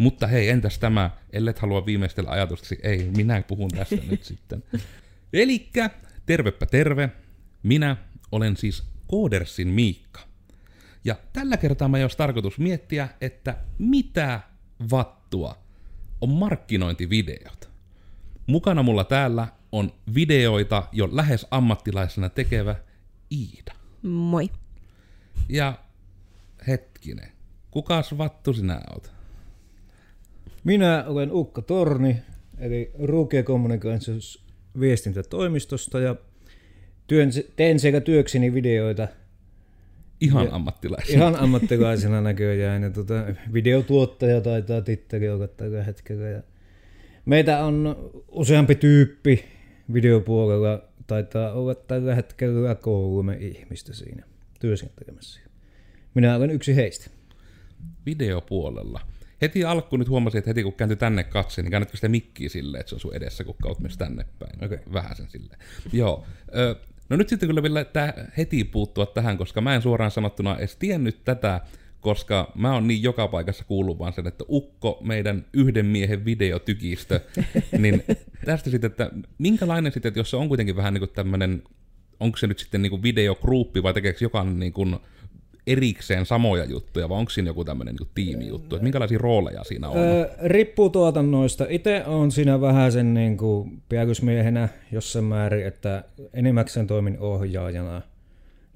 Mutta hei, entäs tämä, ellet halua viimeistellä ajatustasi, ei, minä puhun tässä nyt sitten. Elikkä, tervepä terve, minä olen siis Koodersin Miikka. Ja tällä kertaa mä olisi tarkoitus miettiä, että mitä vattua on markkinointivideot. Mukana mulla täällä on videoita jo lähes ammattilaisena tekevä Iida. Moi. Ja hetkinen, kukas vattu sinä oot? Minä olen Ukko Torni, eli Ruukia Communications viestintätoimistosta ja työn, teen sekä työkseni videoita Ihan Ja- ammattilaisena. ihan ammattilaisena näköjään. Ja tota, videotuottaja taitaa titteli olla tällä hetkellä. Ja meitä on useampi tyyppi videopuolella. Taitaa olla tällä hetkellä kolme ihmistä siinä työskentelemässä. Minä olen yksi heistä. videopuolella. Heti alkuun nyt huomasin, että heti kun kääntyi tänne katseen, niin käännätkö sitä mikkiä silleen, että se on sun edessä, kun kaut myös tänne päin. Okei. Vähän sen silleen. Joo. Ö, no nyt sitten kyllä vielä tää heti puuttua tähän, koska mä en suoraan sanottuna edes tiennyt tätä, koska mä oon niin joka paikassa kuullut vaan sen, että Ukko, meidän yhden miehen videotykistö, niin tästä sitten, että minkälainen sitten, että jos se on kuitenkin vähän niin kuin tämmöinen, onko se nyt sitten niin kuin videogruppi vai tekeekö jokainen niin kuin erikseen samoja juttuja, vai onko siinä joku tämmöinen niin tiimijuttu, että minkälaisia rooleja siinä on? Öö, riippuu tuotannoista. Itse on siinä vähän sen niin kuin piäkysmiehenä jossain määrin, että enimmäkseen toimin ohjaajana.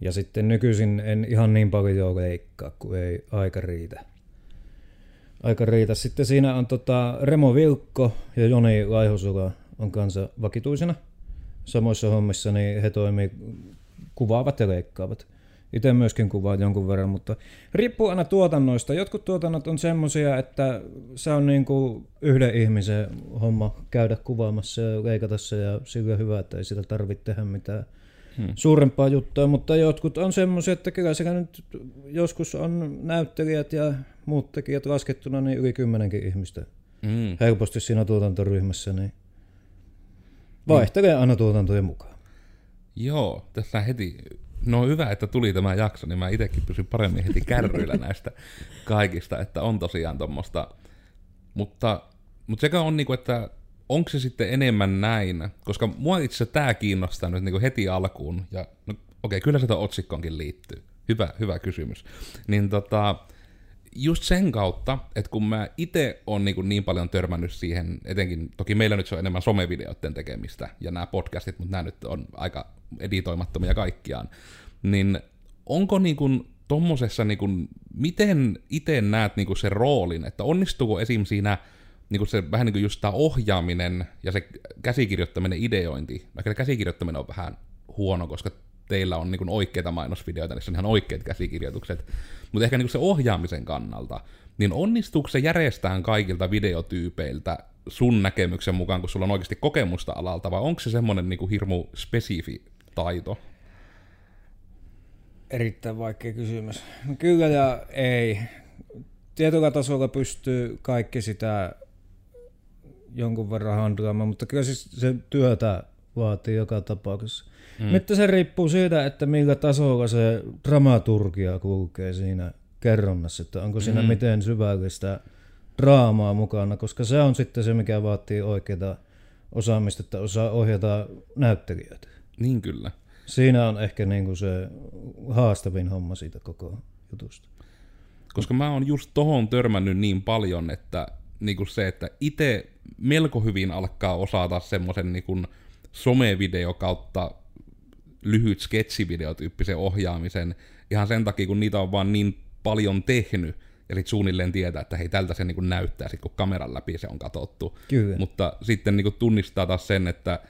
Ja sitten nykyisin en ihan niin paljon leikkaa, kun ei aika riitä. Aika riitä. Sitten siinä on tota Remo Vilkko ja Joni Laihosula on kanssa vakituisena. Samoissa hommissa niin he toimii, kuvaavat ja leikkaavat. Itse myöskin kuvaan jonkun verran, mutta riippuu aina tuotannoista. Jotkut tuotannot on semmoisia, että se on niin kuin yhden ihmisen homma käydä kuvaamassa ja leikata se ja sillä hyvä, että ei sitä tarvitse tehdä mitään Hmm. suurempaa juttua, mutta jotkut on semmoisia, että kyllä sekä nyt joskus on näyttelijät ja muut tekijät laskettuna niin yli kymmenenkin ihmistä Mm. helposti siinä tuotantoryhmässä, niin vaihtelee aina tuotantojen mukaan. Joo, tässä heti, no hyvä, että tuli tämä jakso, niin mä itsekin pysyn paremmin heti kärryillä näistä kaikista, että on tosiaan tuommoista, mutta, mutta sekä on niinku, että onko se sitten enemmän näin, koska mua itse asiassa tämä kiinnostaa nyt niinku heti alkuun, ja no, okei, kyllä se otsikkoonkin liittyy, hyvä, hyvä kysymys, niin tota, just sen kautta, että kun mä itse on niin, niin paljon törmännyt siihen, etenkin, toki meillä nyt se on enemmän somevideoiden tekemistä ja nämä podcastit, mutta nämä nyt on aika editoimattomia kaikkiaan, niin onko niin kuin tommosessa, niin kuin, miten itse näet niin kuin sen roolin, että onnistuuko esim. siinä niin kuin se vähän niin kuin just tämä ohjaaminen ja se käsikirjoittaminen, ideointi, vaikka käsikirjoittaminen on vähän huono, koska teillä on niin oikeita mainosvideoita, se on ihan oikeat käsikirjoitukset, mutta ehkä niin se ohjaamisen kannalta, niin onnistuuko se järjestään kaikilta videotyypeiltä sun näkemyksen mukaan, kun sulla on oikeasti kokemusta alalta, vai onko se semmoinen niin hirmu spesifi taito? Erittäin vaikea kysymys. No Kyllä ja ei. Tietyllä tasolla pystyy kaikki sitä jonkun verran handlaamaan, mutta kyllä siis se työtä vaatii joka tapauksessa. Mm. Nyt se riippuu siitä, että millä tasolla se dramaturgia kulkee siinä kerronnassa, että onko siinä Mm. miten syvällistä draamaa mukana, koska se on sitten se, mikä vaatii oikeaa osaamista, että osaa ohjata näyttelijöitä. Niin kyllä. Siinä on ehkä niinku se haastavin homma siitä koko jutusta. Koska mä oon just tohon törmännyt niin paljon, että niinku se, että itse melko hyvin alkaa osata semmoisen niinku somevideo kautta lyhyt sketsivideotyyppisen ohjaamisen ihan sen takia, kun niitä on vaan niin paljon tehnyt, ja sit suunnilleen tietää, että hei, tältä se niinku näyttää, sit kun kameran läpi se on katsottu. Kyllä. Mutta sitten niinku tunnistaa taas sen, että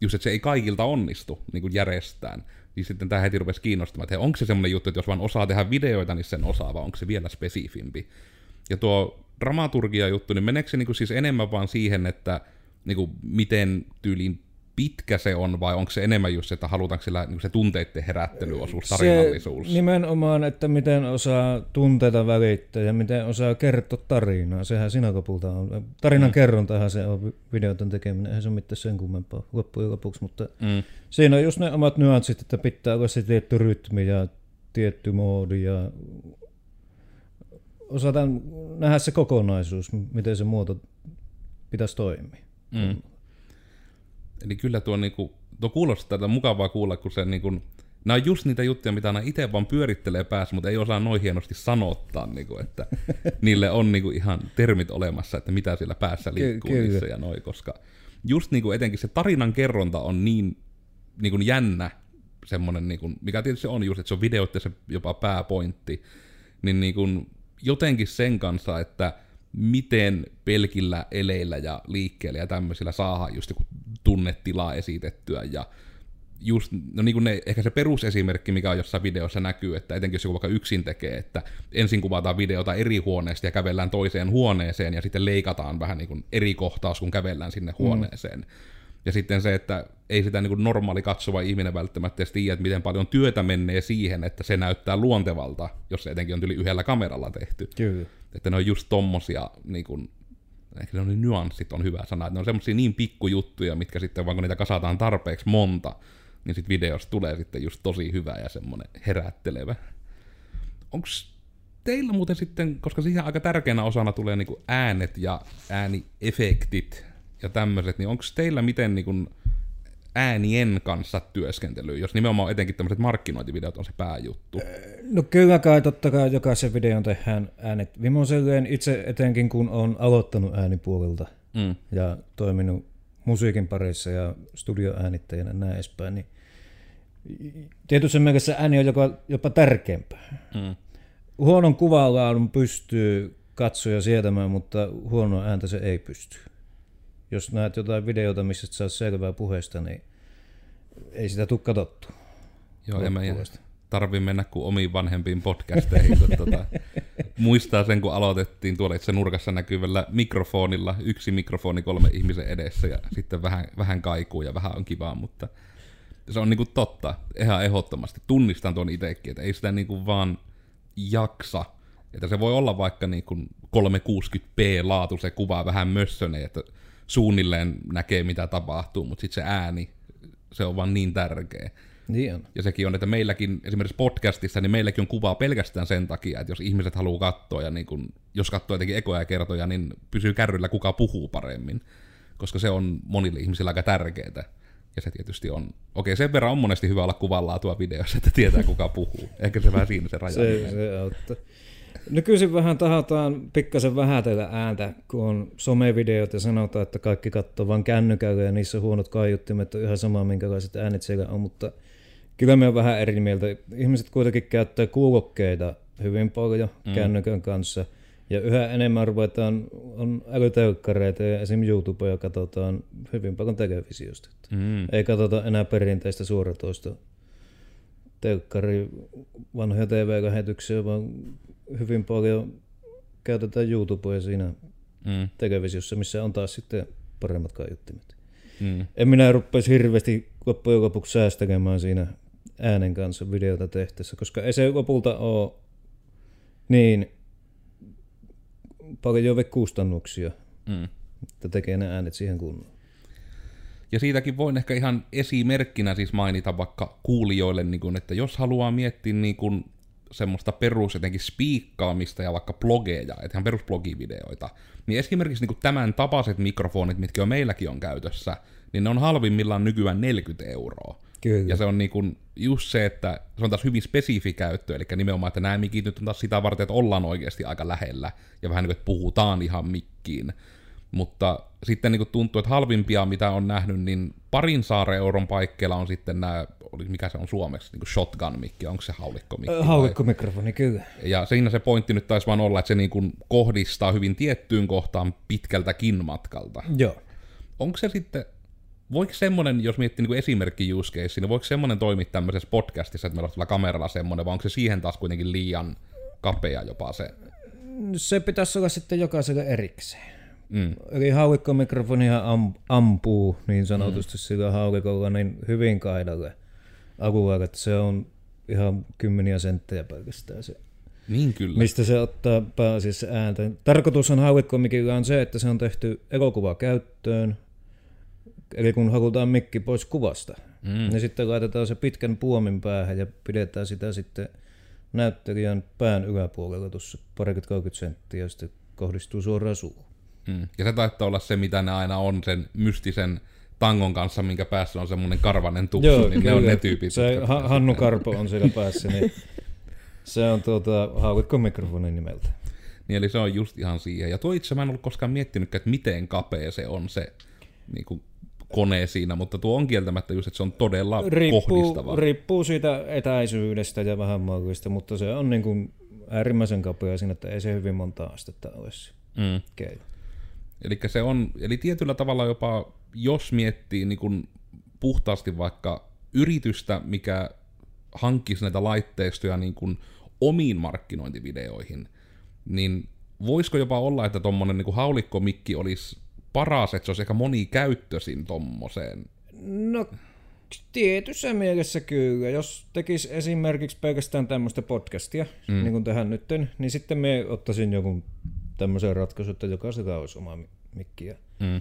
just että se ei kaikilta onnistu niinku järjestään. Niin sitten tämä heti rupesi kiinnostamaan, että hei, onko se semmoinen juttu, että jos vaan osaa tehdä videoita, niin sen osaa, vai onko se vielä spesifimpi. Ja tuo dramaturgia juttu, niin meneekö se niinku siis enemmän vaan siihen, että niinku miten tyyliin pitkä se on, vai onko se enemmän just se, että halutaanko sillä niinku se tunteiden herättelyosuus, tarinallisuus? Se nimenomaan, että miten osaa tunteita välittää ja miten osaa kertoa tarinaa. Sehän siinä lopulta on. Tarinan mm. kerrontahan se on vi- videoiden tekeminen. Eihän se ole mitään sen kummempaa loppujen lopuksi, mutta Mm. siinä on just ne omat nyanssit, että pitää olla se tietty rytmi ja tietty moodi ja osataan nähdä se kokonaisuus, miten se muoto pitäisi toimia. Mm. Eli kyllä tuo, niinku, tuo kuulostaa tätä mukavaa kuulla, kun se niinku, nämä on just niitä juttuja, mitä aina itse vaan pyörittelee päässä, mutta ei osaa noin hienosti sanottaa, niinku, että niille on niinku ihan termit olemassa, että mitä siellä päässä liikkuu Ky- niissä ja noin, koska just niinku etenkin se tarinan kerronta on niin niinku jännä semmoinen, niinku, mikä tietysti on just, että se on videoitte se jopa pääpointti, niin niinku, jotenkin sen kanssa, että miten pelkillä eleillä ja liikkeellä ja tämmöisillä saadaan just joku tunnetilaa esitettyä ja just, no niin kuin ne, ehkä se perusesimerkki, mikä on jossain videossa näkyy, että etenkin jos joku vaikka yksin tekee, että ensin kuvataan videota eri huoneesta ja kävellään toiseen huoneeseen ja sitten leikataan vähän niin kuin eri kohtaus, kun kävellään sinne huoneeseen. Mm. Ja sitten se, että ei sitä niin kuin normaali katsova ihminen välttämättä edes tiedä, että miten paljon työtä menee siihen, että se näyttää luontevalta, jos se etenkin on yli yhdellä kameralla tehty. Kyllä. Että ne on just tommosia, niin kuin, ehkä ne on nyanssit on hyvä sana, että ne on semmosia niin pikkujuttuja, mitkä sitten vaan kun niitä kasataan tarpeeksi monta, niin sitten videosta tulee sitten just tosi hyvä ja semmoinen herättelevä. Onks teillä muuten sitten, koska siihen aika tärkeänä osana tulee niinku äänet ja ääniefektit ja tämmöiset, niin onko teillä miten niinku äänien kanssa työskentely, jos nimenomaan etenkin tämmöiset markkinointivideot on se pääjuttu? No kyllä kai totta kai jokaisen videon tehdään äänet vimoselleen, itse etenkin kun on aloittanut äänipuolelta Mm. ja toiminut musiikin parissa ja studioäänittäjänä näin edespäin, niin tietysti mielessä ääni on jopa, jopa tärkeämpää. Mm. Huonon kuvalaadun pystyy katsoja sietämään, mutta huono ääntä se ei pysty. Jos näet jotain videota, missä et saa selvää puheesta, niin ei sitä tule katsottu. Joo, en mä loppuun tarvi mennä kuin omiin vanhempiin podcasteihin. kun tota, muistaa sen, kun aloitettiin tuolla itse nurkassa näkyvällä mikrofonilla, yksi mikrofoni kolme ihmisen edessä ja sitten vähän, vähän kaikuu ja vähän on kivaa, mutta se on niinku totta, ihan ehdottomasti. Tunnistan tuon itsekin, että ei sitä niinku vaan jaksa. Että se voi olla vaikka niinku 360p laatu se kuva vähän mössönen, että suunnilleen näkee mitä tapahtuu, mutta sitten se ääni, se on vaan niin tärkeä. Niin on. Ja sekin on, että meilläkin, esimerkiksi podcastissa, niin meilläkin on kuvaa pelkästään sen takia, että jos ihmiset haluaa katsoa, ja niin kun, jos katsoo jotenkin ekoja kertoja, niin pysyy kärryllä, kuka puhuu paremmin. Koska se on monille ihmisille aika tärkeää. Ja se tietysti on, okei sen verran on monesti hyvä olla kuvanlaatua videossa, että tietää kuka puhuu. Ehkä se vähän siinä se raja. Se, se auttaa. Nykyisin vähän tahataan pikkasen vähätellä ääntä, kun on somevideot ja sanotaan, että kaikki katsoo vain kännykällä ja niissä on huonot kaiuttimet on ihan sama, minkälaiset äänet siellä on, mutta kyllä me on vähän eri mieltä. Ihmiset kuitenkin käyttää kuulokkeita hyvin paljon mm. kännykän kanssa ja yhä enemmän ruvetaan, on älytelkkareita ja esim. YouTubea katsotaan hyvin paljon televisiosta. Mm. Ei katsota enää perinteistä suoratoista telkkari, vanhoja TV-lähetyksiä, vaan hyvin paljon käytetään YouTubea siinä Mm. televisiossa, missä on taas sitten paremmat kaiuttimet. Mm. En minä rupeisi hirveästi loppujen lopuksi säästämään siinä äänen kanssa videota tehtäessä, koska ei se lopulta ole niin paljon kustannuksia, Mm. että tekee ne äänet siihen kunnolla. Ja siitäkin voin ehkä ihan esimerkkinä siis mainita vaikka kuulijoille, niin kun, että jos haluaa miettiä niin kun semmoista perus jotenkin spiikkaamista ja vaikka blogeja, että ihan perusblogivideoita, niin esimerkiksi niin tämän tapaiset mikrofonit, mitkä on meilläkin on käytössä, niin ne on halvimmillaan nykyään 40 euroa. Kyllä. Ja se on niin kun just se, että se on taas hyvin spesifi käyttö, eli nimenomaan, että nämä mikit nyt on taas sitä varten, että ollaan oikeasti aika lähellä, ja vähän niin kuin, että puhutaan ihan mikkiin. Mutta sitten niin tuntuu, että halvimpia, mitä on nähnyt, niin parin saaren euron paikkeilla on sitten nämä, mikä se on suomeksi, niin shotgun-mikki, onko se haulikkomikki? vai? Haulikkomikrofoni, kyllä. Ja siinä se pointti nyt taisi vaan olla, että se niin kuin kohdistaa hyvin tiettyyn kohtaan pitkältäkin matkalta. Joo. Onko se sitten, voiko semmoinen, jos miettii niin esimerkki use case, niin voiko semmoinen toimia tämmöisessä podcastissa, että meillä on tuolla kameralla semmoinen, vai onko se siihen taas kuitenkin liian kapea jopa se? Se pitäisi olla sitten jokaiselle erikseen. Mm. Eli haulikkomikrofonihan am, ampuu niin sanotusti mm. sillä haulikolla niin hyvin kaidalle alueelle, että se on ihan kymmeniä senttejä pelkästään se. Niin kyllä. Mistä se ottaa pääasiassa ääntä. Tarkoitus on haulikkomikillä on se, että se on tehty elokuvakäyttöön, eli kun halutaan mikki pois kuvasta, Mm. niin sitten laitetaan se pitkän puomin päähän ja pidetään sitä sitten näyttelijän pään yläpuolella tuossa parikymmentä 30 senttiä ja sitten kohdistuu suoraan suuhun. Mm. Ja se taittaa olla se, mitä ne aina on sen mystisen tangon kanssa, minkä päässä on semmoinen karvanen tupsu, Joo, niin kyllä. ne on ne tyypit. Se ha- Hannu Karpo on siellä päässä, niin se on tuota, haulikko mikrofonin nimeltä. Niin eli se on just ihan siihen. Ja tuo itse mä en ollut koskaan miettinyt, että miten kapea se on se niin kuin kone siinä, mutta tuo on kieltämättä just, että se on todella riippuu, kohdistava. Riippuu siitä etäisyydestä ja vähän mallista, mutta se on niin kuin äärimmäisen kapea siinä, että ei se hyvin monta astetta olisi. Mm. Okay. Eli se on, eli tietyllä tavalla jopa, jos miettii niin kuin puhtaasti vaikka yritystä, mikä hankkisi näitä laitteistoja niin kuin omiin markkinointivideoihin, niin voisiko jopa olla, että tuommoinen niin haulikkomikki olisi paras, että se olisi ehkä monikäyttöisin tommoseen? No tietyssä mielessä kyllä. Jos tekisi esimerkiksi pelkästään tämmöistä podcastia, mm. niin kuin tähän nyt, niin sitten me ottaisin joku tämmöisen ratkaisun, että jokaisella olisi oma mikki ja mm.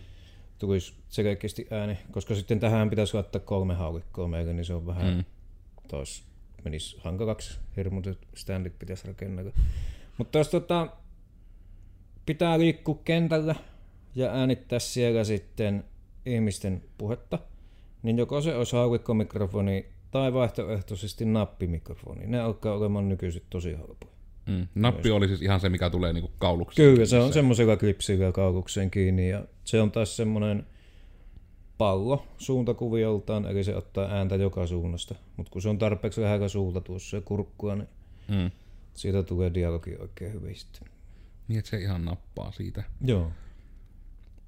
tulisi selkeästi ääni, koska sitten tähän pitäisi laittaa kolme haulikkoa meille, niin se on vähän mm. taas menisi hankalaksi, hirmuut standit pitäisi rakennella. Mutta jos tota, pitää liikkua kentällä ja äänittää siellä sitten ihmisten puhetta, niin joko se olisi haulikkomikrofoni tai vaihtoehtoisesti nappimikrofoni. Ne alkaa olemaan nykyisin tosi halpoja. Mm. Nappi oli siis ihan se, mikä tulee niinku kaulukseen. Kyllä, se on semmoisella klipsillä kaulukseen kiinni ja se on taas semmoinen pallo suuntakuvioltaan, eli se ottaa ääntä joka suunnasta. Mutta kun se on tarpeeksi lähellä suulta tuossa ja kurkkua, niin mm. siitä tulee dialogi oikein hyvin sitten. Niin, että se ihan nappaa siitä. Joo.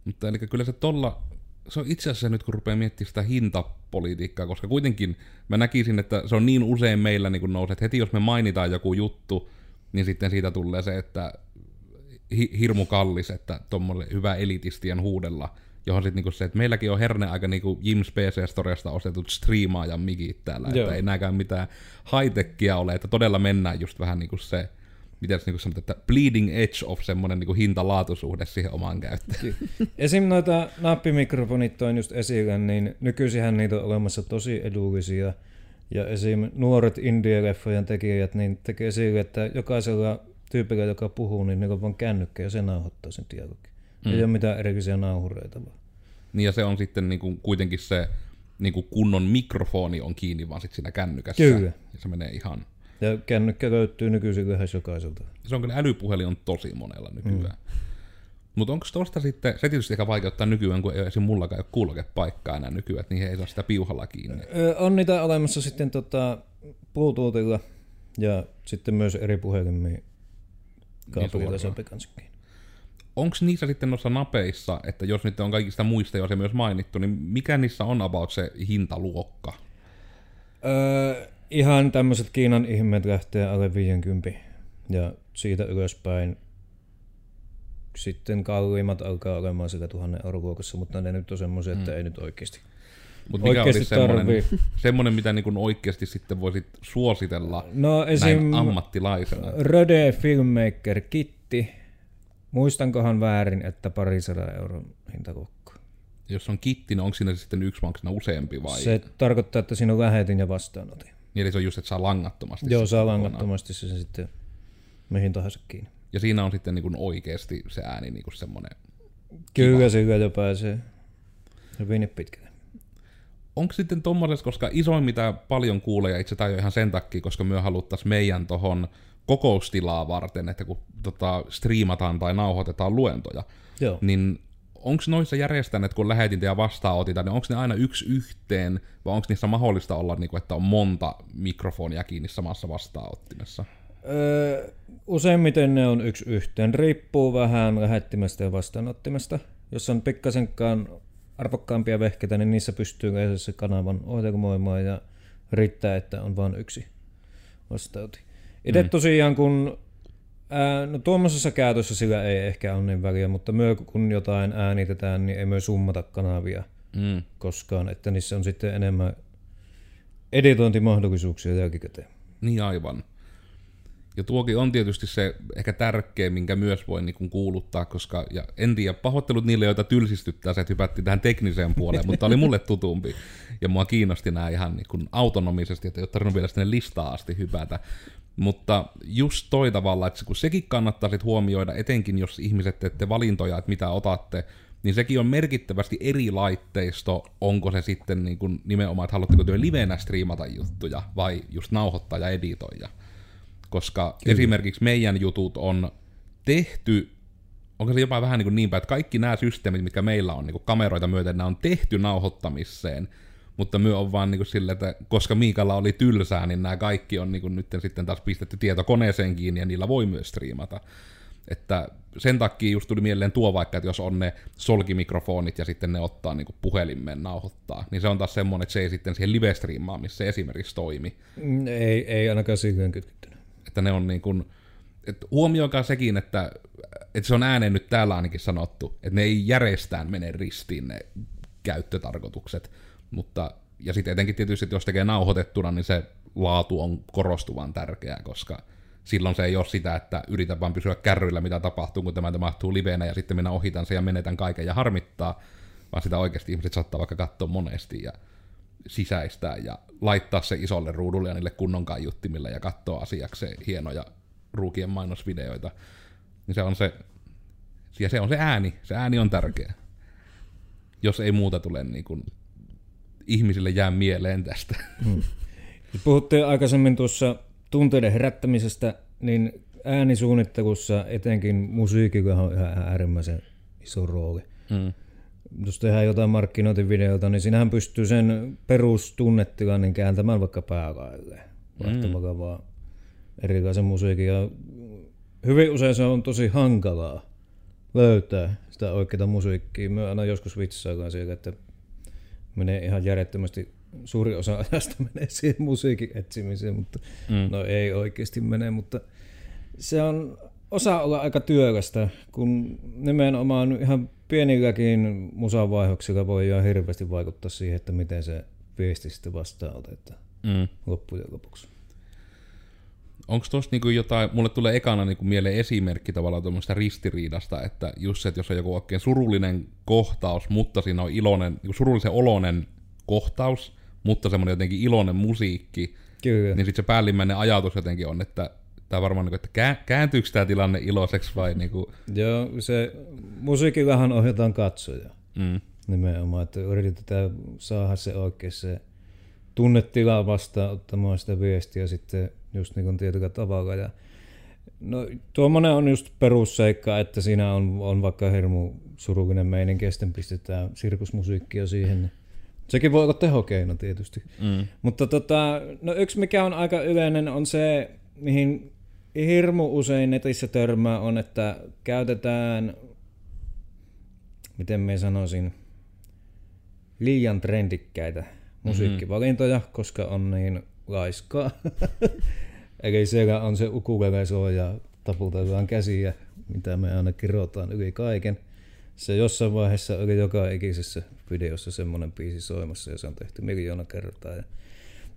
Mutta eli kyllä se tolla, se on itse asiassa nyt kun rupeaa miettimään sitä hintapolitiikkaa, koska kuitenkin mä näkisin, että se on niin usein meillä niin kuin nousee, että heti jos me mainitaan joku juttu, niin sitten siitä tulee se, että hi- hirmu kallis, että tuommoille hyvä elitistien huudella, johon sitten niinku se, että meilläkin on herne aika niinku Jims PC Storesta ostetut striimaajan mikit täällä, Joo. että ei näkään mitään high ole, että todella mennään just vähän niinku se, miten se niinku sanot, että bleeding edge of semmoinen niinku hinta-laatusuhde siihen omaan käyttöön. Esim. noita nappimikrofonit toin just esille, niin nykyisinhän niitä on olemassa tosi edullisia, ja esim. nuoret indie-leffojen tekijät niin tekee sille, että jokaisella tyypillä, joka puhuu, niin niillä on vaan kännykkä ja se nauhoittaa sen dialogin. Mm. Ei ole mitään erillisiä nauhureita vaan. Niin ja se on sitten niinku kuitenkin se niinku kunnon mikrofoni on kiinni vaan sit siinä kännykässä. Kyllä. Ja se menee ihan... Ja kännykkä löytyy nykyisin lähes jokaiselta. Se on kyllä älypuhelin on tosi monella nykyään. Mm. Mutta onko tuosta sitten, se tietysti ehkä vaikeuttaa nykyään, kun ei esim. mullakaan ole kuulokepaikkaa enää nykyään, että niihin ei saa sitä piuhalla kiinni. Öö, on niitä olemassa sitten tota Bluetoothilla ja sitten myös eri puhelimia kaapelilla niin sopii kanssa. Onko niissä sitten noissa napeissa, että jos nyt on kaikista muista jo se myös mainittu, niin mikä niissä on about se hintaluokka? Öö, ihan tämmöiset Kiinan ihmeet lähtee alle 50 ja siitä ylöspäin sitten kalliimmat alkaa olemaan sitä tuhannen euroluokassa, mutta ne nyt on semmoisia, että mm. ei nyt oikeasti mutta mikä olisi semmoinen, semmoinen, mitä niin oikeasti sitten voisit suositella no, esim. näin ammattilaisena? Röde Filmmaker Kitti. Muistankohan väärin, että parisadan euron hintakokko. Jos on kitti, niin onko siinä sitten yksi, vai useampi vai? Se tarkoittaa, että siinä on lähetin ja vastaanotin. Niin eli se on just, että saa langattomasti. Joo, saa langattomasti se sitten mihin tahansa kiinni. Ja siinä on sitten niin kuin oikeasti se ääni niin kuin semmoinen Kyllä sillä jo pääsee hyvin pitkälle. Onko sitten tuommoisessa, koska isoin mitä paljon kuulee, ja itse tai ihan sen takia, koska me haluttaisiin meidän tuohon kokoustilaa varten, että kun tota, striimataan tai nauhoitetaan luentoja, Joo. niin onko noissa järjestäneet, kun lähetintä ja vastaanotinta, niin onko ne aina yksi yhteen, vai onko niissä mahdollista olla, niin kuin, että on monta mikrofonia kiinni samassa vastaanottimessa? Öö, useimmiten ne on yksi yhteen. Riippuu vähän lähettimestä ja vastaanottimesta. Jos on pikkasenkaan arvokkaampia vehkeitä, niin niissä pystyy se kanavan ohjelmoimaan ja riittää, että on vain yksi vastauti. Itse mm. tosiaan, kun ää, no tuommoisessa käytössä sillä ei ehkä ole niin väliä, mutta myö kun jotain äänitetään, niin ei myös summata kanavia mm. koskaan, että niissä on sitten enemmän editointimahdollisuuksia jälkikäteen. Niin aivan. Ja tuokin on tietysti se ehkä tärkeä, minkä myös voi niin kuuluttaa, koska, ja en tiedä, pahoittelut niille, joita tylsistyttää se, että hypättiin tähän tekniseen puoleen, mutta oli mulle tutumpi. Ja mua kiinnosti nämä ihan niin kuin autonomisesti, että ei ole tarvinnut vielä sinne listaa asti hypätä. Mutta just toi tavalla, että kun sekin kannattaa sit huomioida, etenkin jos ihmiset teette valintoja, että mitä otatte, niin sekin on merkittävästi eri laitteisto, onko se sitten niin kuin nimenomaan, että haluatteko työ livenä striimata juttuja vai just nauhoittaa ja editoida. Koska Kyllä. esimerkiksi meidän jutut on tehty, onko se jopa vähän niin, kuin niin päin, että kaikki nämä systeemit, mitkä meillä on niin kuin kameroita myöten, nämä on tehty nauhoittamiseen, mutta myö on vaan niin silleen, että koska Miikalla oli tylsää, niin nämä kaikki on niin kuin nyt sitten taas pistetty tietokoneeseen kiinni ja niillä voi myös striimata. Että sen takia just tuli mieleen tuo vaikka, että jos on ne solkimikrofonit ja sitten ne ottaa niin puhelimeen nauhoittaa, niin se on taas semmoinen, että se ei sitten siihen live-striimaamiseen esimerkiksi toimi. Mm, ei, ei ainakaan siihen kytkettynä. Että ne on niin kuin, että huomioikaa sekin, että, että se on ääneen nyt täällä ainakin sanottu, että ne ei järjestään mene ristiin ne käyttötarkoitukset, mutta ja sitten etenkin tietysti, että jos tekee nauhoitettuna, niin se laatu on korostuvan tärkeää, koska silloin se ei ole sitä, että yritän vaan pysyä kärryillä, mitä tapahtuu, kun tämä tapahtuu livenä, ja sitten minä ohitan sen ja menetän kaiken ja harmittaa, vaan sitä oikeasti ihmiset saattaa vaikka katsoa monesti ja sisäistää ja laittaa se isolle ruudulle ja niille kunnon kaiuttimille ja katsoa asiakseen hienoja ruukien mainosvideoita. Niin se on se, ja se on se ääni, se ääni on tärkeä. Jos ei muuta tule niin kuin ihmisille jää mieleen tästä. Hmm. Puhuttiin aikaisemmin tuossa tunteiden herättämisestä, niin äänisuunnittelussa etenkin musiikilla on ihan äärimmäisen iso rooli. Hmm. Jos tehdään jotain markkinointivideota, niin sinähän pystyy sen perustunnetilan niin kääntämään vaikka päälailleen. Vaihtamalla hmm. vaan erilaisen musiikin. Ja hyvin usein se on tosi hankalaa löytää sitä oikeaa musiikkia. Mä aina joskus vitsailen siellä, että menee ihan järjettömästi suuri osa ajasta menee siihen musiikin etsimiseen, mutta mm. no ei oikeasti mene, mutta se on osa olla aika työlästä, kun nimenomaan ihan pienilläkin musavaihoksilla voi ihan hirveästi vaikuttaa siihen, että miten se viesti sitten vastaanotetaan mm. loppujen lopuksi. Onko tuossa niinku jotain, mulle tulee ekana niinku mieleen esimerkki tavallaan tuommoista ristiriidasta, että just se, että jos on joku oikein surullinen kohtaus, mutta siinä on iloinen, niinku surullisen oloinen kohtaus, mutta semmoinen jotenkin iloinen musiikki, Kyllä. niin sitten se päällimmäinen ajatus jotenkin on, että tämä varmaan, niin että kääntyykö tämä tilanne iloiseksi vai niin kuin... Joo, se musiikillahan ohjataan katsoja mm. nimenomaan, että yritetään saada se oikein se tunnetila vastaan ottamaan sitä viestiä sitten just niin kuin tietyllä tavalla. Ja no, tuommoinen on just perusseikka, että siinä on, on vaikka hirmu surullinen meininki ja sitten pistetään sirkusmusiikkia siihen. Niin sekin voi olla tehokeino tietysti. Mm. Mutta tota, no yksi mikä on aika yleinen on se, mihin hirmu usein netissä törmää on, että käytetään, miten me sanoisin, liian trendikkäitä musiikkivalintoja, mm-hmm. koska on niin laiskaa. Eli siellä on se ukulele ja taputellaan käsiä, mitä me aina kirotaan yli kaiken. Se jossain vaiheessa oli joka ikisessä videossa semmoinen biisi soimassa ja se on tehty miljoona kertaa. Ja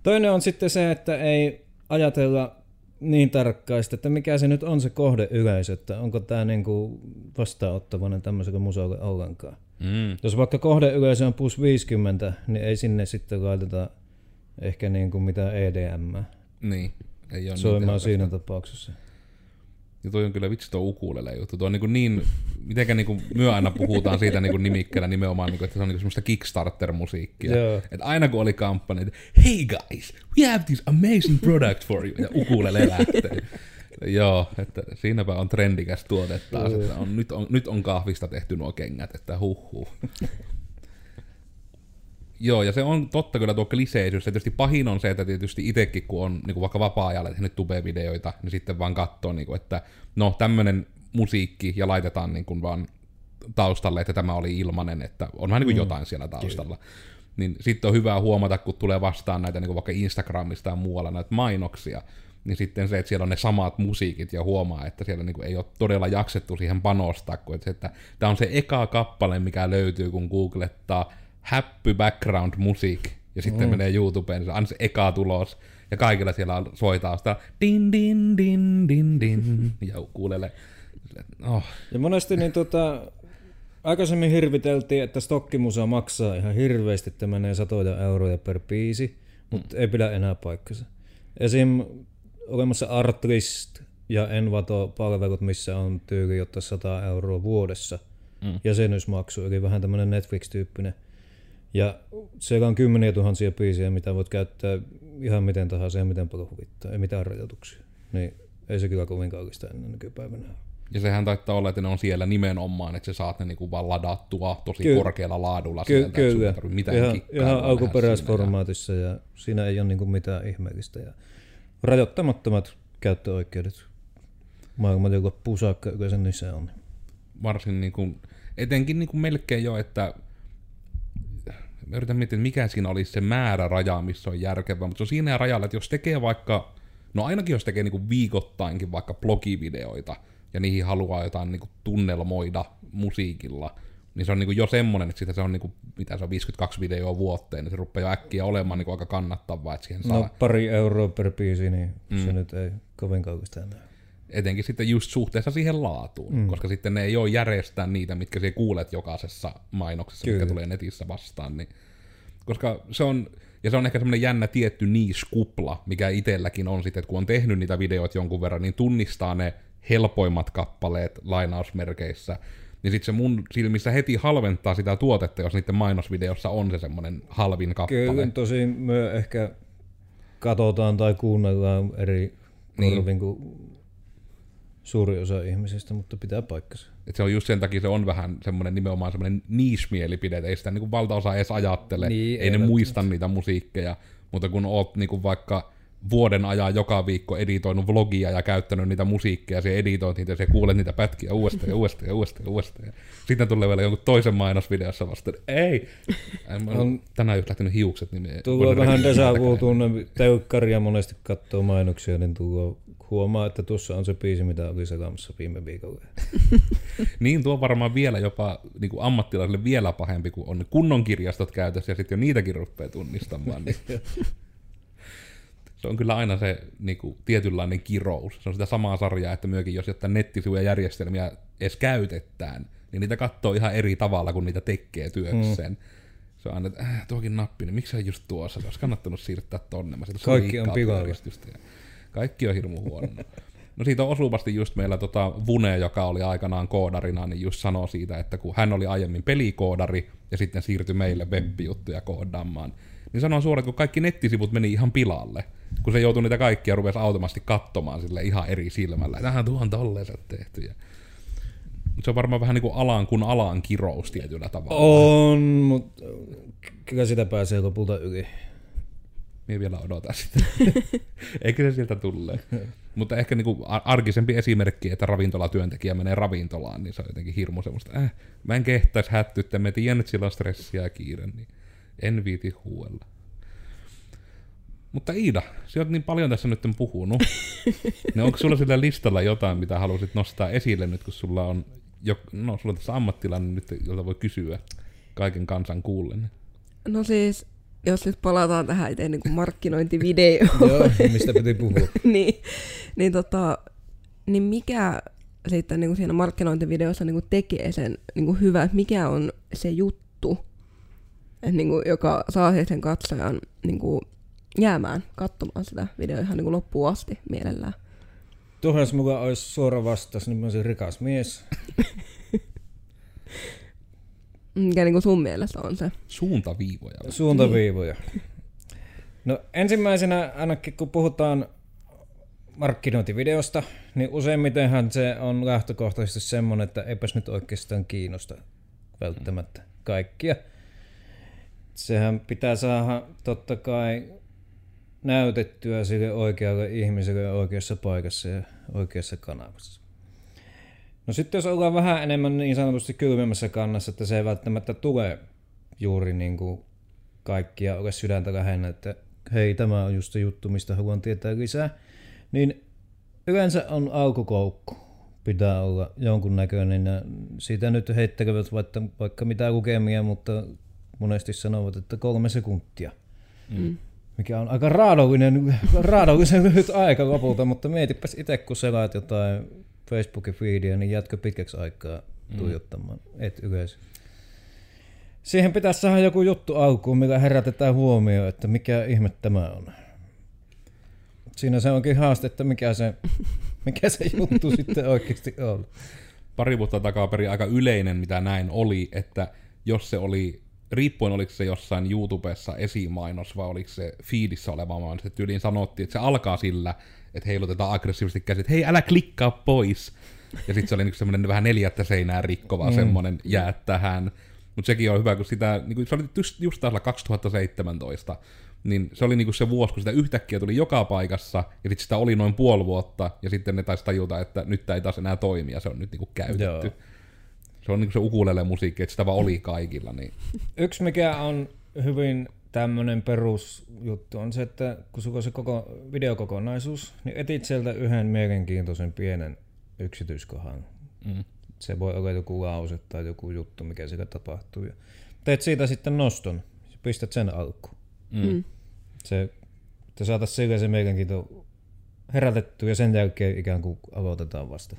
toinen on sitten se, että ei ajatella niin tarkkaista, että mikä se nyt on se kohde yleisö, että onko tämä niinku vastaanottavainen tämmöiselle musalle ollenkaan. Mm. Jos vaikka kohde yleisö on plus 50, niin ei sinne sitten laiteta ehkä niin kuin mitä EDM. Niin. Ei ole Soimaan niin siinä tapauksessa. Ja toi on kyllä vitsi tuo ukulele juttu. Tuo on niin, niin mitenkä niin myö aina puhutaan siitä niin nimikkeellä nimenomaan, niin kuin, että se on niin semmoista Kickstarter-musiikkia. Että aina kun oli kampanja, että hey guys, we have this amazing product for you. Ja ukulele lähtee. Joo, että siinäpä on trendikäs tuote taas, että on, nyt, on, nyt on kahvista tehty nuo kengät, että huh huh. Joo, ja se on totta kyllä tuo kliseisyys. Tietysti pahin on se, että tietysti itsekin, kun on niin kuin vaikka vapaa-ajalla tehnyt tube-videoita, niin sitten vaan katsoo, niin kuin, että no tämmöinen musiikki ja laitetaan niin kuin vaan taustalle, että tämä oli ilmanen, että on vähän niin kuin mm. jotain siellä taustalla. Kyllä. Niin sitten on hyvä huomata, kun tulee vastaan näitä niin kuin vaikka Instagramista ja muualla näitä mainoksia, niin sitten se, että siellä on ne samat musiikit ja huomaa, että siellä niin kuin ei ole todella jaksettu siihen panostaa, kun että, että tämä on se eka kappale, mikä löytyy, kun googlettaa happy background music, ja sitten mm. menee YouTubeen, se on se eka tulos, ja kaikilla siellä on soitaa sitä din din din din din, ja kuulelee. Oh. Ja monesti niin tota, aikaisemmin hirviteltiin, että stokkimusa maksaa ihan hirveästi, että menee satoja euroja per biisi, mutta mm. ei pidä enää paikkansa. Esim. olemassa Artlist ja Envato-palvelut, missä on tyyli jotta 100 euroa vuodessa Mm. jäsenyysmaksu, eli vähän tämmöinen Netflix-tyyppinen. Ja siellä on kymmeniä tuhansia biisejä, mitä voit käyttää ihan miten tahansa ja miten paljon huvittaa, ei mitään rajoituksia. Niin ei se kyllä kovin kallista ennen nykypäivänä. Ja sehän taittaa olla, että ne on siellä nimenomaan, että sä saat ne niinku vaan ladattua tosi Ky- korkealla laadulla Ky- sieltä, että kyllä, tarvitse mitään ihan, ihan alkuperäisformaatissa ja siinä ei ole niinku mitään ihmeellistä. Ja rajoittamattomat käyttöoikeudet maailman loppuun saakka yleensä niissä on. Varsin niinku, etenkin niinku melkein jo, että mä yritän miettiä, että mikä siinä olisi se määrä raja, missä on järkevää, mutta se on siinä rajalla, että jos tekee vaikka, no ainakin jos tekee niinku viikoittainkin vaikka blogivideoita, ja niihin haluaa jotain niinku tunnelmoida musiikilla, niin se on niinku jo semmonen, että sitä se on niinku, mitä se on, 52 videoa vuoteen, niin se rupeaa jo äkkiä olemaan niinku aika kannattavaa, että siihen saa No pari euroa per biisi, niin mm. se nyt ei kovin kallista enää. Etenkin sitten just suhteessa siihen laatuun, mm. koska sitten ne ei ole järjestää niitä, mitkä siellä kuulet jokaisessa mainoksessa, Kyllä. mikä tulee netissä vastaan. Niin, koska se on, ja se on ehkä semmoinen jännä tietty niiskupla, mikä itselläkin on sitten, että kun on tehnyt niitä videoita jonkun verran, niin tunnistaa ne helpoimmat kappaleet lainausmerkeissä, niin sitten se mun silmissä heti halventaa sitä tuotetta, jos niiden mainosvideossa on se semmoinen halvin kappale. Kyllä tosin me ehkä katsotaan tai kuunnellaan eri Niin. korvin kuin suuri osa ihmisistä, mutta pitää paikkansa. Et se on just sen takia se on vähän semmoinen nimenomaan semmoinen niche-mielipide, että ei sitä niinku valtaosa edes ajattele, Niin, ei ei ne muista niitä musiikkeja, mutta kun oot niinku vaikka vuoden ajan joka viikko editoinut vlogia ja käyttänyt niitä musiikkeja, se editoit niitä ja se kuulet niitä pätkiä uudestaan ja uudestaan ja uudestaan ja uudestaan. Sitten tulee vielä jonkun toisen mainosvideossa vasta, että ei, mä On- tänään just lähtenyt hiukset, niin Tulee voin vähän deja vu tunne, teukkaria monesti katsoo mainoksia, niin tuo huomaa, että tuossa on se biisi, mitä oli sekamassa viime viikolla. Niin tuo varmaan vielä jopa niin kuin ammattilaisille vielä pahempi, kun on kunnon kirjastot käytössä ja sitten jo niitäkin rupeaa tunnistamaan. Niin se on kyllä aina se niin kuin, tietynlainen kirous. Se on sitä samaa sarjaa, että myöskin jos jotain nettisivuja järjestelmiä edes käytetään, niin niitä katsoo ihan eri tavalla, kun niitä tekee työkseen. Mm. Se on aina, että äh, tuokin nappi, niin miksi se on just tuossa? Se olisi kannattanut siirtää tonne. Mä, Kaikki on pilalla. ja Kaikki on hirmu huono. No siitä on osuvasti just meillä tota Vune, joka oli aikanaan koodarina, niin just sanoi siitä, että kun hän oli aiemmin pelikoodari ja sitten siirtyi meille web-juttuja koodaamaan, niin sanoi suoraan, että kun kaikki nettisivut meni ihan pilalle, kun se joutui niitä kaikkia rupesi automaattisesti katsomaan sille ihan eri silmällä. Tähän tuohon tolleen tehty. Se on varmaan vähän niin kuin alan kuin alan kirous tietyllä tavalla. On, mutta kyllä sitä pääsee lopulta yli. Minä vielä odotan sitä. Eikö se sieltä tule? Mutta ehkä niinku ar- arkisempi esimerkki, että ravintolatyöntekijä menee ravintolaan, niin se on jotenkin hirmu semmoista, äh, mä en kehtäisi hättyttää, mä tiedän, että sillä on stressiä ja kiire, niin en viiti huuella. Mutta Iida, sä oot niin paljon tässä nyt puhunut. niin onko sulla sillä listalla jotain, mitä halusit nostaa esille nyt, kun sulla on, jo, no sulla on tässä ammattilainen nyt, jolta voi kysyä kaiken kansan kuullen. No siis, jos nyt palataan tähän itse niin markkinointivideoon, Joo, mistä piti puhua. niin, niin, tota, niin mikä sitten niin kuin siinä markkinointivideossa niin kuin tekee sen niin kuin hyvä, että mikä on se juttu, että niin kuin, joka saa sen katsojan niin kuin, jäämään katsomaan sitä videoa ihan niin kuin loppuun asti mielellään. Tuohon jos mukaan olisi suora vastaus, niin mä olisin rikas mies. Mikä niin kuin sun mielestä on se? Suuntaviivoja. Suuntaviivoja. No ensimmäisenä ainakin kun puhutaan markkinointivideosta, niin useimmitenhan se on lähtökohtaisesti semmoinen, että eipäs nyt oikeastaan kiinnosta välttämättä kaikkia. Sehän pitää saada totta kai näytettyä sille oikealle ihmiselle oikeassa paikassa ja oikeassa kanavassa. No sitten jos ollaan vähän enemmän niin sanotusti kylmemmässä kannassa, että se ei välttämättä tule juuri niin kuin kaikkia ole sydäntä lähennä, että hei tämä on just se juttu, mistä haluan tietää lisää, niin yleensä on alkukoukku pitää olla jonkunnäköinen ja siitä nyt heittelevät vaikka, vaikka mitä lukemia, mutta monesti sanovat, että kolme sekuntia. Mm. Mikä on aika raadollinen, raadollisen lyhyt aika lopulta, mutta mietipäs itse, kun selaat jotain Facebookin feedia, niin jätkö pitkäksi aikaa tuijottamaan, et yleensä. Siihen pitäisi saada joku juttu alkuun, millä herätetään huomioon, että mikä ihme tämä on. siinä se onkin haaste, että mikä se, mikä se juttu sitten oikeasti on. Pari vuotta takaperin aika yleinen, mitä näin oli, että jos se oli, riippuen oliko se jossain YouTubessa esimainos vai oliko se feedissä oleva mainos, että tyyliin sanottiin, että se alkaa sillä, että heilutetaan aggressiivisesti käsit, että hei älä klikkaa pois. Ja sitten se oli niinku semmoinen vähän neljättä seinää rikkova mm. semmoinen jää tähän. Mutta sekin on hyvä, kun sitä, niinku, se oli just, just taas 2017, niin se oli niinku se vuosi, kun sitä yhtäkkiä tuli joka paikassa, ja sitten sitä oli noin puoli vuotta, ja sitten ne taisi tajuta, että nyt tämä ei taas enää toimi, ja se on nyt niinku käytetty. Joo. Se on niinku se ukulele musiikki, että sitä vaan oli kaikilla. Niin. Yksi mikä on hyvin tämmöinen perusjuttu on se, että kun sulla on se koko videokokonaisuus, niin etit sieltä yhden mielenkiintoisen pienen yksityiskohan. Mm. Se voi olla joku lause tai joku juttu, mikä siitä tapahtuu. Ja teet siitä sitten noston ja pistät sen alkuun. Mm. mm. Se, että saataisiin sillä se mielenkiinto herätetty ja sen jälkeen ikään kuin aloitetaan vasta.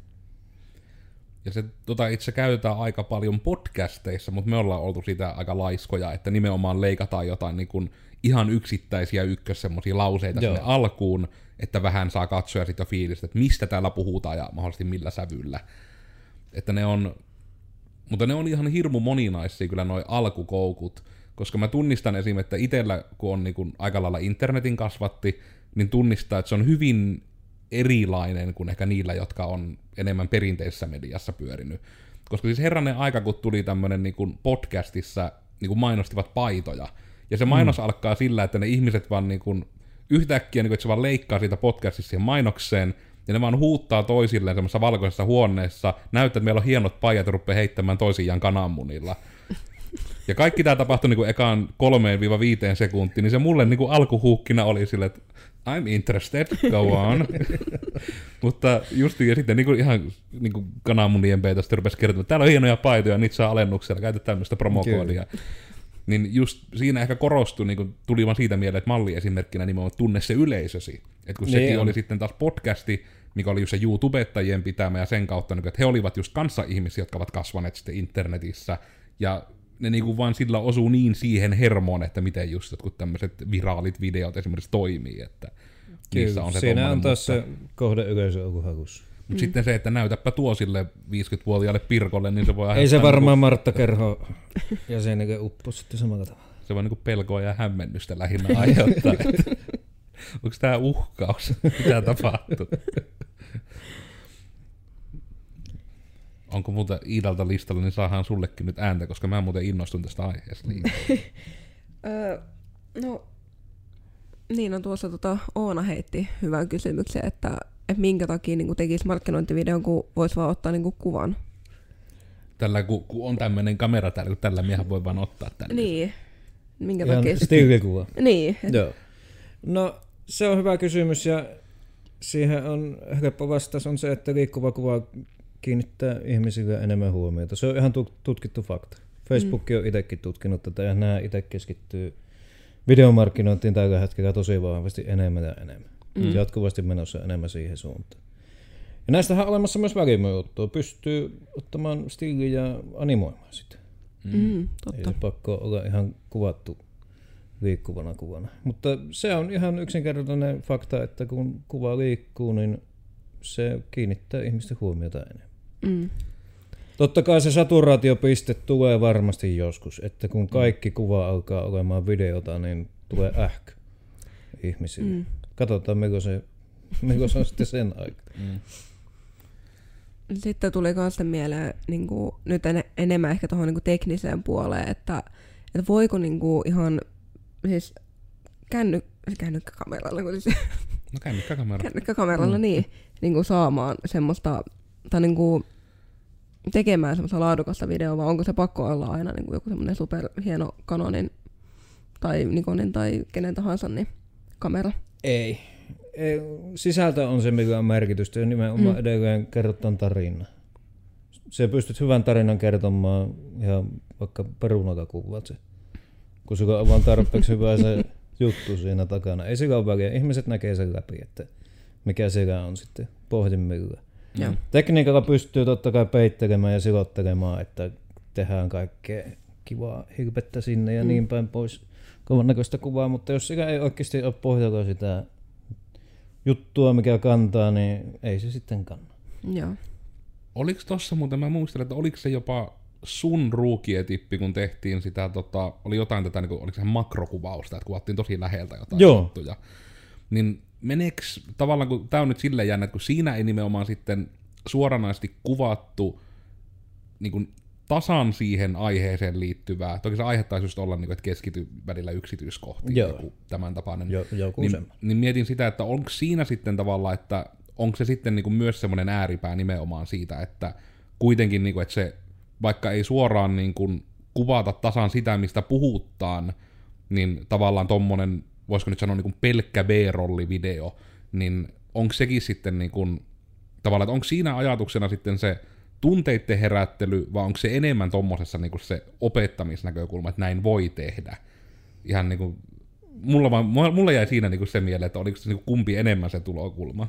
Ja se tota, itse käytetään aika paljon podcasteissa, mutta me ollaan oltu siitä aika laiskoja, että nimenomaan leikataan jotain niin kuin ihan yksittäisiä ykkös semmoisia lauseita Joo. sinne alkuun, että vähän saa katsoa sitten jo fiilistä, että mistä täällä puhutaan ja mahdollisesti millä sävyllä. Että ne on, mutta ne on ihan hirmu moninaisia kyllä noi alkukoukut, koska mä tunnistan esim. että itsellä, kun on niin kuin aika lailla internetin kasvatti, niin tunnistaa, että se on hyvin erilainen kuin ehkä niillä, jotka on enemmän perinteisessä mediassa pyörinyt. Koska siis herranen aika, kun tuli tämmöinen niin podcastissa niin kuin mainostivat paitoja, ja se mainos mm. alkaa sillä, että ne ihmiset vaan niin kuin, yhtäkkiä, niin kuin, että se vaan leikkaa siitä podcastissa siihen mainokseen, ja ne vaan huuttaa toisilleen semmoisessa valkoisessa huoneessa, näyttää, että meillä on hienot pajat ja rupeaa heittämään toisiaan kananmunilla. Ja kaikki tämä tapahtui niin kuin ekaan kolmeen viiva viiteen sekuntiin, niin se mulle niin kuin alkuhuukkina oli sille, että I'm interested, go on. Mutta just ja sitten niin kuin ihan niin kuin kananmunien peitosta rupesi kertomaan, että täällä on hienoja paitoja, niitä saa alennuksella, käytä tämmöistä promokoodia. Kyllä. Niin just siinä ehkä korostui, niin kuin tuli vaan siitä mieleen, että malli esimerkkinä nimenomaan tunne se yleisösi. Että kun niin sekin on. oli sitten taas podcasti, mikä oli just se YouTubettajien pitämä ja sen kautta, niin että he olivat just kanssa ihmisiä, jotka ovat kasvaneet sitten internetissä. Ja ne niinku vaan sillä osuu niin siihen hermoon, että miten just jotkut tämmöiset viraalit videot esimerkiksi toimii, että Kyllä, niissä on se Siinä on taas mutta... se kohde yleisö hakussa. Mutta mm. sitten se, että näytäpä tuo sille 50-vuotiaalle Pirkolle, niin se voi Ei se varmaan niinku... Martta Kerho ja sen uppo sitten samalla tavalla. Se voi niinku pelkoa ja hämmennystä lähinnä aiheuttaa. Onko tämä uhkaus? Mitä tapahtuu? Onko muuta Iidalta listalla, niin saadaan sullekin nyt ääntä, koska mä muuten innostun tästä aiheesta no, niin on no tuossa tota, Oona heitti hyvän kysymyksen, että, että minkä takia niin tekisi markkinointivideon, kun voisi vaan ottaa niin kuin, kuvan. Tällä, kun, kun on tämmöinen kamera täällä, kun tällä miehän voi vaan ottaa tänne. Niin. Minkä Ihan takia? Stiilikuva. Niin. Joo. No, se on hyvä kysymys ja siihen on helppo vastaus on se, että liikkuva kuva kiinnittää ihmisille enemmän huomiota. Se on ihan tutkittu fakta. Facebook mm. on itsekin tutkinut tätä ja nämä itse keskittyy videomarkkinointiin tällä hetkellä tosi vahvasti enemmän ja enemmän. Mm. Jatkuvasti menossa enemmän siihen suuntaan. Ja näistähän on olemassa myös välimöjuttua. Pystyy ottamaan stiiliä ja animoimaan sitä. Mm. Mm, totta. Ei pakko olla ihan kuvattu liikkuvana kuvana. Mutta se on ihan yksinkertainen fakta, että kun kuva liikkuu, niin se kiinnittää ihmisten huomiota enemmän. Mm. Totta kai se saturaatiopiste tulee varmasti joskus, että kun kaikki kuva alkaa olemaan videota, niin tulee ähkö ihmisille. Mm. Katsotaan, mikä se, mikä se on sitten sen aika. Mm. Sitten tuli myös mieleen niin kuin, nyt en, enemmän ehkä tuohon niin tekniseen puoleen, että, että voiko niin kuin, ihan siis känny, kännykkäkameralla, kun siis, no kännykkäkameralla, kännykkäkameralla mm. niin, niin kuin saamaan semmoista, tai niin kuin, tekemään semmoista laadukasta videoa, vai onko se pakko olla aina niin kuin joku semmoinen super hieno Canonin tai Nikonin tai kenen tahansa niin kamera? Ei. Ei. Sisältö on se, mikä on merkitystä, nimenomaan mm. edelleen kerrotaan tarina. Se pystyt hyvän tarinan kertomaan ja vaikka perunaka kuvat se. Kun sulla on vaan tarpeeksi hyvä se juttu siinä takana. Ei sillä ole väliä. Ihmiset näkee sen läpi, että mikä siellä on sitten pohjimmillaan. Joo. Tekniikalla pystyy totta kai peittelemään ja silottelemaan, että tehdään kaikkea kivaa hirpettä sinne ja mm. niin päin pois kovan näköistä kuvaa, mutta jos sitä ei oikeasti ole pohjalla sitä juttua, mikä kantaa, niin ei se sitten kanna. Joo. Oliko tossa muuten, mä muistelen, että oliko se jopa sun ruukietippi, kun tehtiin sitä, tota, oli jotain tätä, niin kuin, oliko se makrokuvausta, että kuvattiin tosi läheltä jotain Joo. juttuja. Niin meneeks tavallaan, kun tämä on nyt silleen jännä, että kun siinä ei nimenomaan sitten suoranaisesti kuvattu niin kuin tasan siihen aiheeseen liittyvää, toki se aihe taisi just olla, niin kuin, että keskity välillä yksityiskohtiin, Joo. joku tämän tapainen. Jo, joku niin, niin mietin sitä, että onko siinä sitten tavallaan, että onko se sitten niin kuin myös semmoinen ääripää nimenomaan siitä, että kuitenkin niin kuin, että se, vaikka ei suoraan niin kuin kuvata tasan sitä, mistä puhutaan, niin tavallaan tommonen, voisiko nyt sanoa niin kuin pelkkä B-rollivideo, niin onko sekin sitten niin kuin, tavallaan, että onko siinä ajatuksena sitten se tunteiden herättely, vai onko se enemmän tommosessa niin se opettamisnäkökulma, että näin voi tehdä? Ihan niin kuin, mulla, vaan, mulla jäi siinä niin kuin se mieleen, että oliko se niin kuin kumpi enemmän se tulokulma.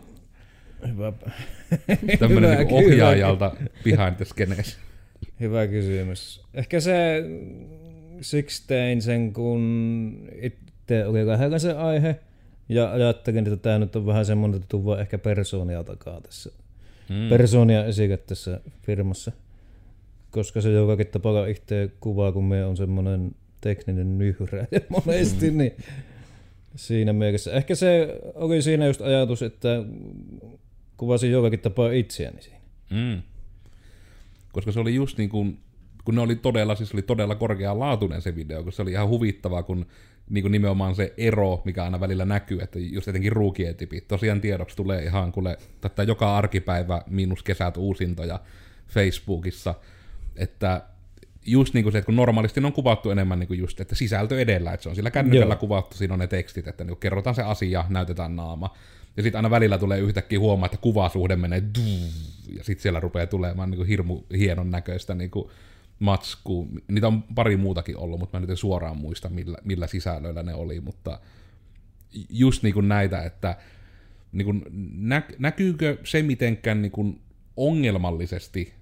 Hyvä, Tämmöinen Hyvä, niin ohjaajalta behind the scenes. hyvä kysymys. Ehkä se, siksi tein sen, kun itse oli lähellä se aihe, ja ajattelin, että tämä nyt on vähän semmoinen, että tuo ehkä persoonia takaa tässä. Mm. Persoonia esille tässä firmassa. Koska se jollakin tapaa itse kuvaa, kun me on semmoinen tekninen nyhrä ja monesti, niin siinä mielessä. Ehkä se oli siinä just ajatus, että kuvasin jollakin tapaa itseäni siinä. Mm. Koska se oli just niin kuin, kun ne oli todella, siis oli todella korkealaatuinen se video, kun se oli ihan huvittavaa, kun niin kuin nimenomaan se ero, mikä aina välillä näkyy, että just jotenkin ruukietipit. Tosiaan tiedoksi tulee ihan kuule, tätä joka arkipäivä miinus kesät uusintoja Facebookissa, että just niin kuin se, että kun normaalisti ne on kuvattu enemmän niin kuin just, että sisältö edellä, että se on sillä kännykällä Joo. kuvattu, siinä on ne tekstit, että niin kuin kerrotaan se asia, näytetään naama. Ja sitten aina välillä tulee yhtäkkiä huomaa, että kuvasuhde menee duu, ja sitten siellä rupeaa tulemaan niin kuin hirmu hienon näköistä niin kuin matskua. Niitä on pari muutakin ollut, mutta mä nyt en suoraan muista, millä, millä sisällöillä ne oli, mutta just niin kuin näitä, että niin kuin nä, näkyykö se mitenkään niin kuin ongelmallisesti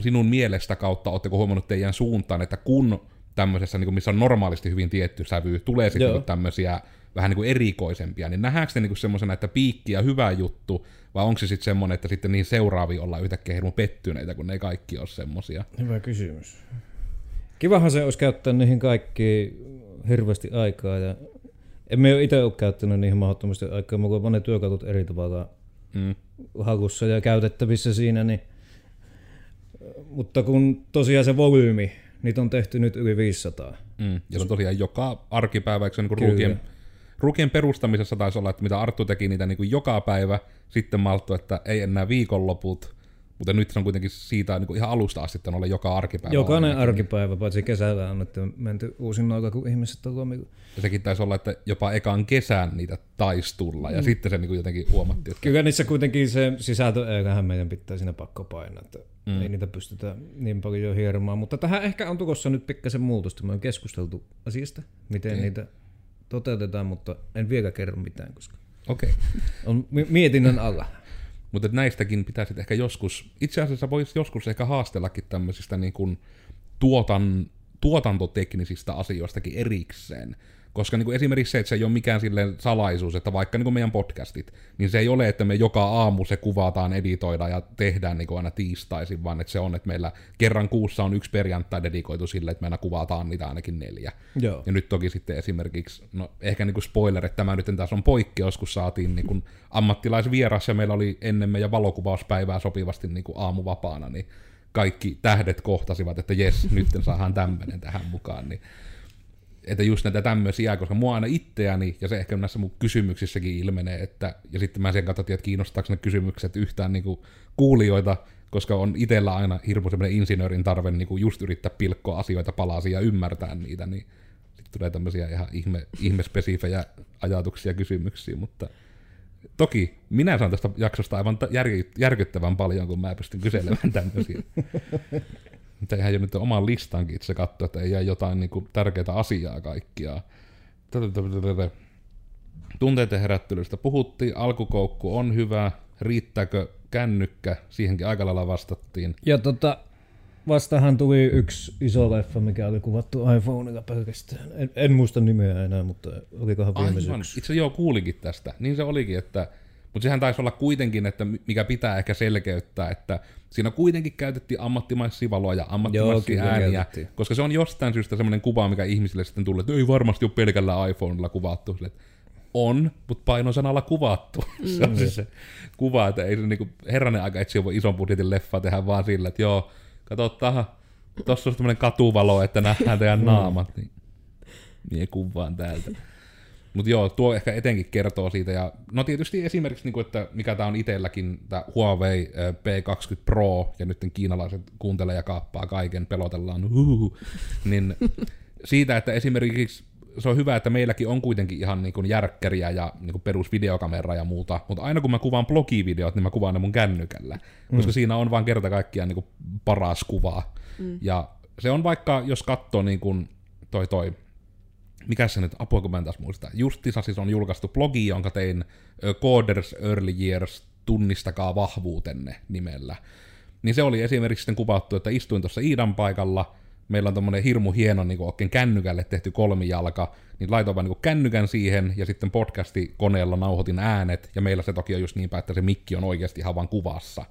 sinun mielestä kautta, oletteko huomannut teidän suuntaan, että kun tämmöisessä, niin kuin missä on normaalisti hyvin tietty sävy, tulee sitten Joo. niin tämmöisiä vähän niin kuin erikoisempia, niin nähdäänkö ne niin kuin semmoisena, että piikki ja hyvä juttu, vai onko se sitten semmoinen, että sitten niin seuraavia ollaan yhtäkkiä hirmu pettyneitä, kun ne ei kaikki ole semmoisia? Hyvä kysymys. Kivahan se olisi käyttää niihin kaikki hirveästi aikaa. Ja en me ole itse ole käyttänyt niihin mahdottomasti aikaa, mulla on monet työkalut eri tavalla Mm. hakussa ja käytettävissä siinä. Niin. Mutta kun tosiaan se volyymi, niitä on tehty nyt yli 500. Mm. Ja se on tosiaan joka arkipäivä, eikö se niin ruukien, ruukien perustamisessa taisi olla, että mitä Arttu teki niitä niin kuin joka päivä, sitten malttu, että ei enää viikonloput, mutta nyt se on kuitenkin siitä niin kuin ihan alusta asti on olla joka arkipäivä. Jokainen ainakin. arkipäivä, paitsi kesällä on nyt menty uusin aika, kun ihmiset on lomilla. Ja sekin taisi olla, että jopa ekan kesän niitä taisi tulla, ja mm. sitten se niin kuin jotenkin huomattiin, että Kyllä niissä kuitenkin se sisältö, eiköhän meidän pitää siinä pakko painaa, että mm. ei niitä pystytä niin paljon hieromaan. Mutta tähän ehkä on tulossa nyt pikkasen muutosta. Me on keskusteltu asiasta, miten Okei. niitä toteutetaan, mutta en vielä kerro mitään, koska okei. Okay. on mi- mietinnän alla. Mutta näistäkin pitäisi ehkä joskus, itse asiassa voisi joskus ehkä haastellakin tämmöisistä niin kuin tuotan, tuotantoteknisistä asioistakin erikseen. Koska niin kuin esimerkiksi se, että se ei ole mikään silleen salaisuus, että vaikka niin kuin meidän podcastit, niin se ei ole, että me joka aamu se kuvataan, editoidaan ja tehdään niin kuin aina tiistaisin, vaan että se on, että meillä kerran kuussa on yksi perjantai dedikoitu sille, että me aina kuvataan niitä ainakin neljä. Joo. Ja nyt toki sitten esimerkiksi, no ehkä niin kuin spoiler, että tämä nyt taas on poikkeus, kun saatiin niin kuin ammattilaisvieras ja meillä oli ennen meidän valokuvauspäivää sopivasti niin kuin aamuvapaana, niin kaikki tähdet kohtasivat, että jes, nyt saadaan tämmöinen tähän mukaan. Niin, että just näitä tämmöisiä, koska mua aina itseäni, ja se ehkä näissä mun kysymyksissäkin ilmenee, että, ja sitten mä sen tiedän, että kiinnostaako ne kysymykset yhtään niin kuin kuulijoita, koska on itsellä aina hirmu semmoinen insinöörin tarve niin kuin just yrittää pilkkoa asioita palasia ja ymmärtää niitä, niin sitten tulee tämmöisiä ihan ihme, ihmespesifejä ajatuksia ja kysymyksiä, mutta toki minä saan tästä jaksosta aivan järkyttävän paljon, kun mä pystyn kyselemään tämmöisiä. Mutta eihän jo nyt oman listankin itse katsoa, että ei jää jotain niin kuin, tärkeää asiaa kaikkia. Tunteiden herättelystä puhuttiin, alkukoukku on hyvä, riittääkö kännykkä, siihenkin aika lailla vastattiin. Ja tota, vastahan tuli yksi iso leffa, mikä oli kuvattu iPhoneilla pelkästään. En, en muista nimeä enää, mutta olikohan viime Aivan. Itse joo kuulinkin tästä. Niin se olikin, että... Mutta sehän taisi olla kuitenkin, että mikä pitää ehkä selkeyttää, että siinä kuitenkin käytettiin ammattimaisia valoja ja Joo, ammattimaisia kyllä ääniä, käytettiin. koska se on jostain syystä semmoinen kuva, mikä ihmisille sitten tulee, että ei varmasti ole pelkällä iPhonella kuvattu. Sille, että on, mutta painosanalla kuvattu. se on siis se kuva, että ei se niinku, herranen aika etsiä voi ison budjetin leffa tehdä vaan sillä, että joo, kato, taha, tossa on tämmöinen katuvalo, että nähdään teidän naamat, niin mie kuvaan täältä. Mutta joo, tuo ehkä etenkin kertoo siitä. Ja, no tietysti esimerkiksi, niin kuin, että mikä tämä on itselläkin, tämä Huawei ö, P20 Pro, ja nyt kiinalaiset kuuntelee ja kaappaa kaiken, pelotellaan, huhuhu, niin siitä, että esimerkiksi se on hyvä, että meilläkin on kuitenkin ihan niin kuin järkkäriä ja niin kuin perusvideokamera ja muuta, mutta aina kun mä kuvaan blogivideot, niin mä kuvaan ne mun kännykällä, koska siinä on vaan kerta kaikkiaan niin kuin paras kuva. Ja se on vaikka, jos katsoo niin kuin toi toi mikä se nyt, apua kun mä en taas muista. Justissa siis on julkaistu blogi, jonka tein Coders Early Years tunnistakaa vahvuutenne nimellä. Niin se oli esimerkiksi sitten kuvattu, että istuin tuossa Iidan paikalla, meillä on tommonen hirmu hieno niin oikein kännykälle tehty kolmijalka, niin laitoin vaan niin kännykän siihen, ja sitten podcasti koneella nauhoitin äänet, ja meillä se toki on just niin päin, että se mikki on oikeasti ihan vaan kuvassa.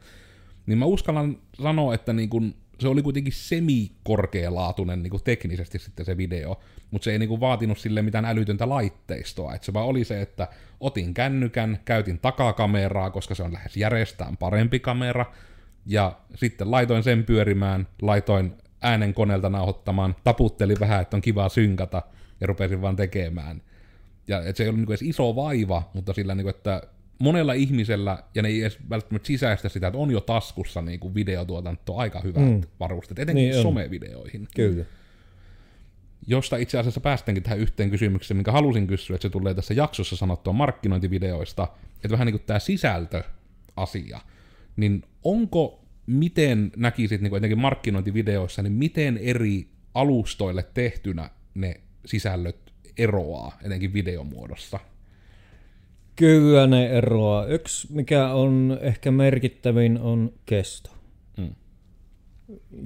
Niin mä uskallan sanoa, että niin kun, se oli kuitenkin semi-korkealaatuinen niin teknisesti sitten se video, mutta se ei niin kuin vaatinut sille mitään älytöntä laitteistoa, että se vaan oli se, että otin kännykän, käytin takakameraa, koska se on lähes järjestään parempi kamera, ja sitten laitoin sen pyörimään, laitoin äänen koneelta nauhoittamaan, taputtelin vähän, että on kiva synkata, ja rupesin vaan tekemään. Ja et se ei ollut niinku edes iso vaiva, mutta sillä niinku, että monella ihmisellä, ja ne ei edes välttämättä sisäistä sitä, että on jo taskussa niinku videotuotanto aika hyvät mm. varusteet, etenkin Niin niin on. somevideoihin. Kyllä. Josta itse asiassa päästäänkin tähän yhteen kysymykseen, minkä halusin kysyä, että se tulee tässä jaksossa sanottua markkinointivideoista, että vähän niin kuin tämä sisältöasia, niin onko, miten näkisit niin kuin etenkin markkinointivideoissa, niin miten eri alustoille tehtynä ne sisällöt eroaa, etenkin videomuodossa? Kyllä ne eroaa. Yksi, mikä on ehkä merkittävin, on kesto. Mm.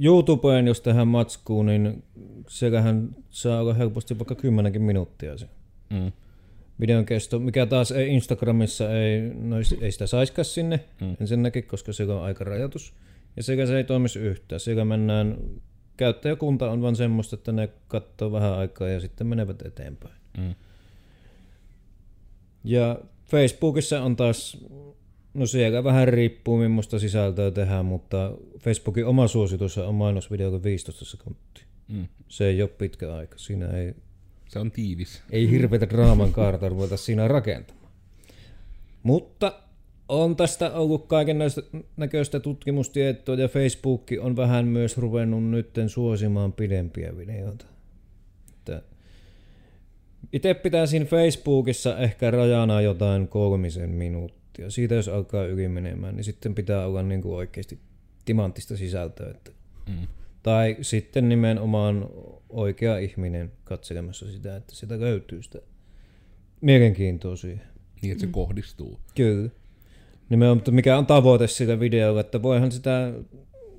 YouTubeen, jos tehdään matskuun, niin siellähän saa olla helposti vaikka kymmenenkin minuuttia se Mm. videon kesto, mikä taas ei Instagramissa ei, no ei sitä saiskaan sinne Mm. ensinnäkin, koska siellä on aika rajoitus. Ja sekä se ei toimisi yhtään. Siellä mennään, käyttäjäkunta on vaan semmoista, että ne katsoo vähän aikaa ja sitten menevät eteenpäin. Mm. Ja Facebookissa on taas, no siellä vähän riippuu millaista sisältöä tehdään, mutta Facebookin oma suositus on mainosvideolle 15 sekuntia. Mm. Se ei ole pitkä aika. Siinä ei, Se on tiivis. ei hirveätä draaman kaarta ruveta siinä rakentamaan. Mutta on tästä ollut kaiken näköistä tutkimustietoa ja Facebook on vähän myös ruvennut nytten suosimaan pidempiä videoita. Itse pitäisin Facebookissa ehkä rajana jotain kolmisen minuuttia. Siitä jos alkaa yli menemään, niin sitten pitää olla niin kuin oikeasti timanttista sisältöä. Että Mm. tai sitten nimenomaan oikea ihminen katselemassa sitä, että sitä löytyy sitä mielenkiintoa siihen. Niin, että se kohdistuu. Kyllä. Nimenomaan, mikä on tavoite sillä videolla, että voihan sitä,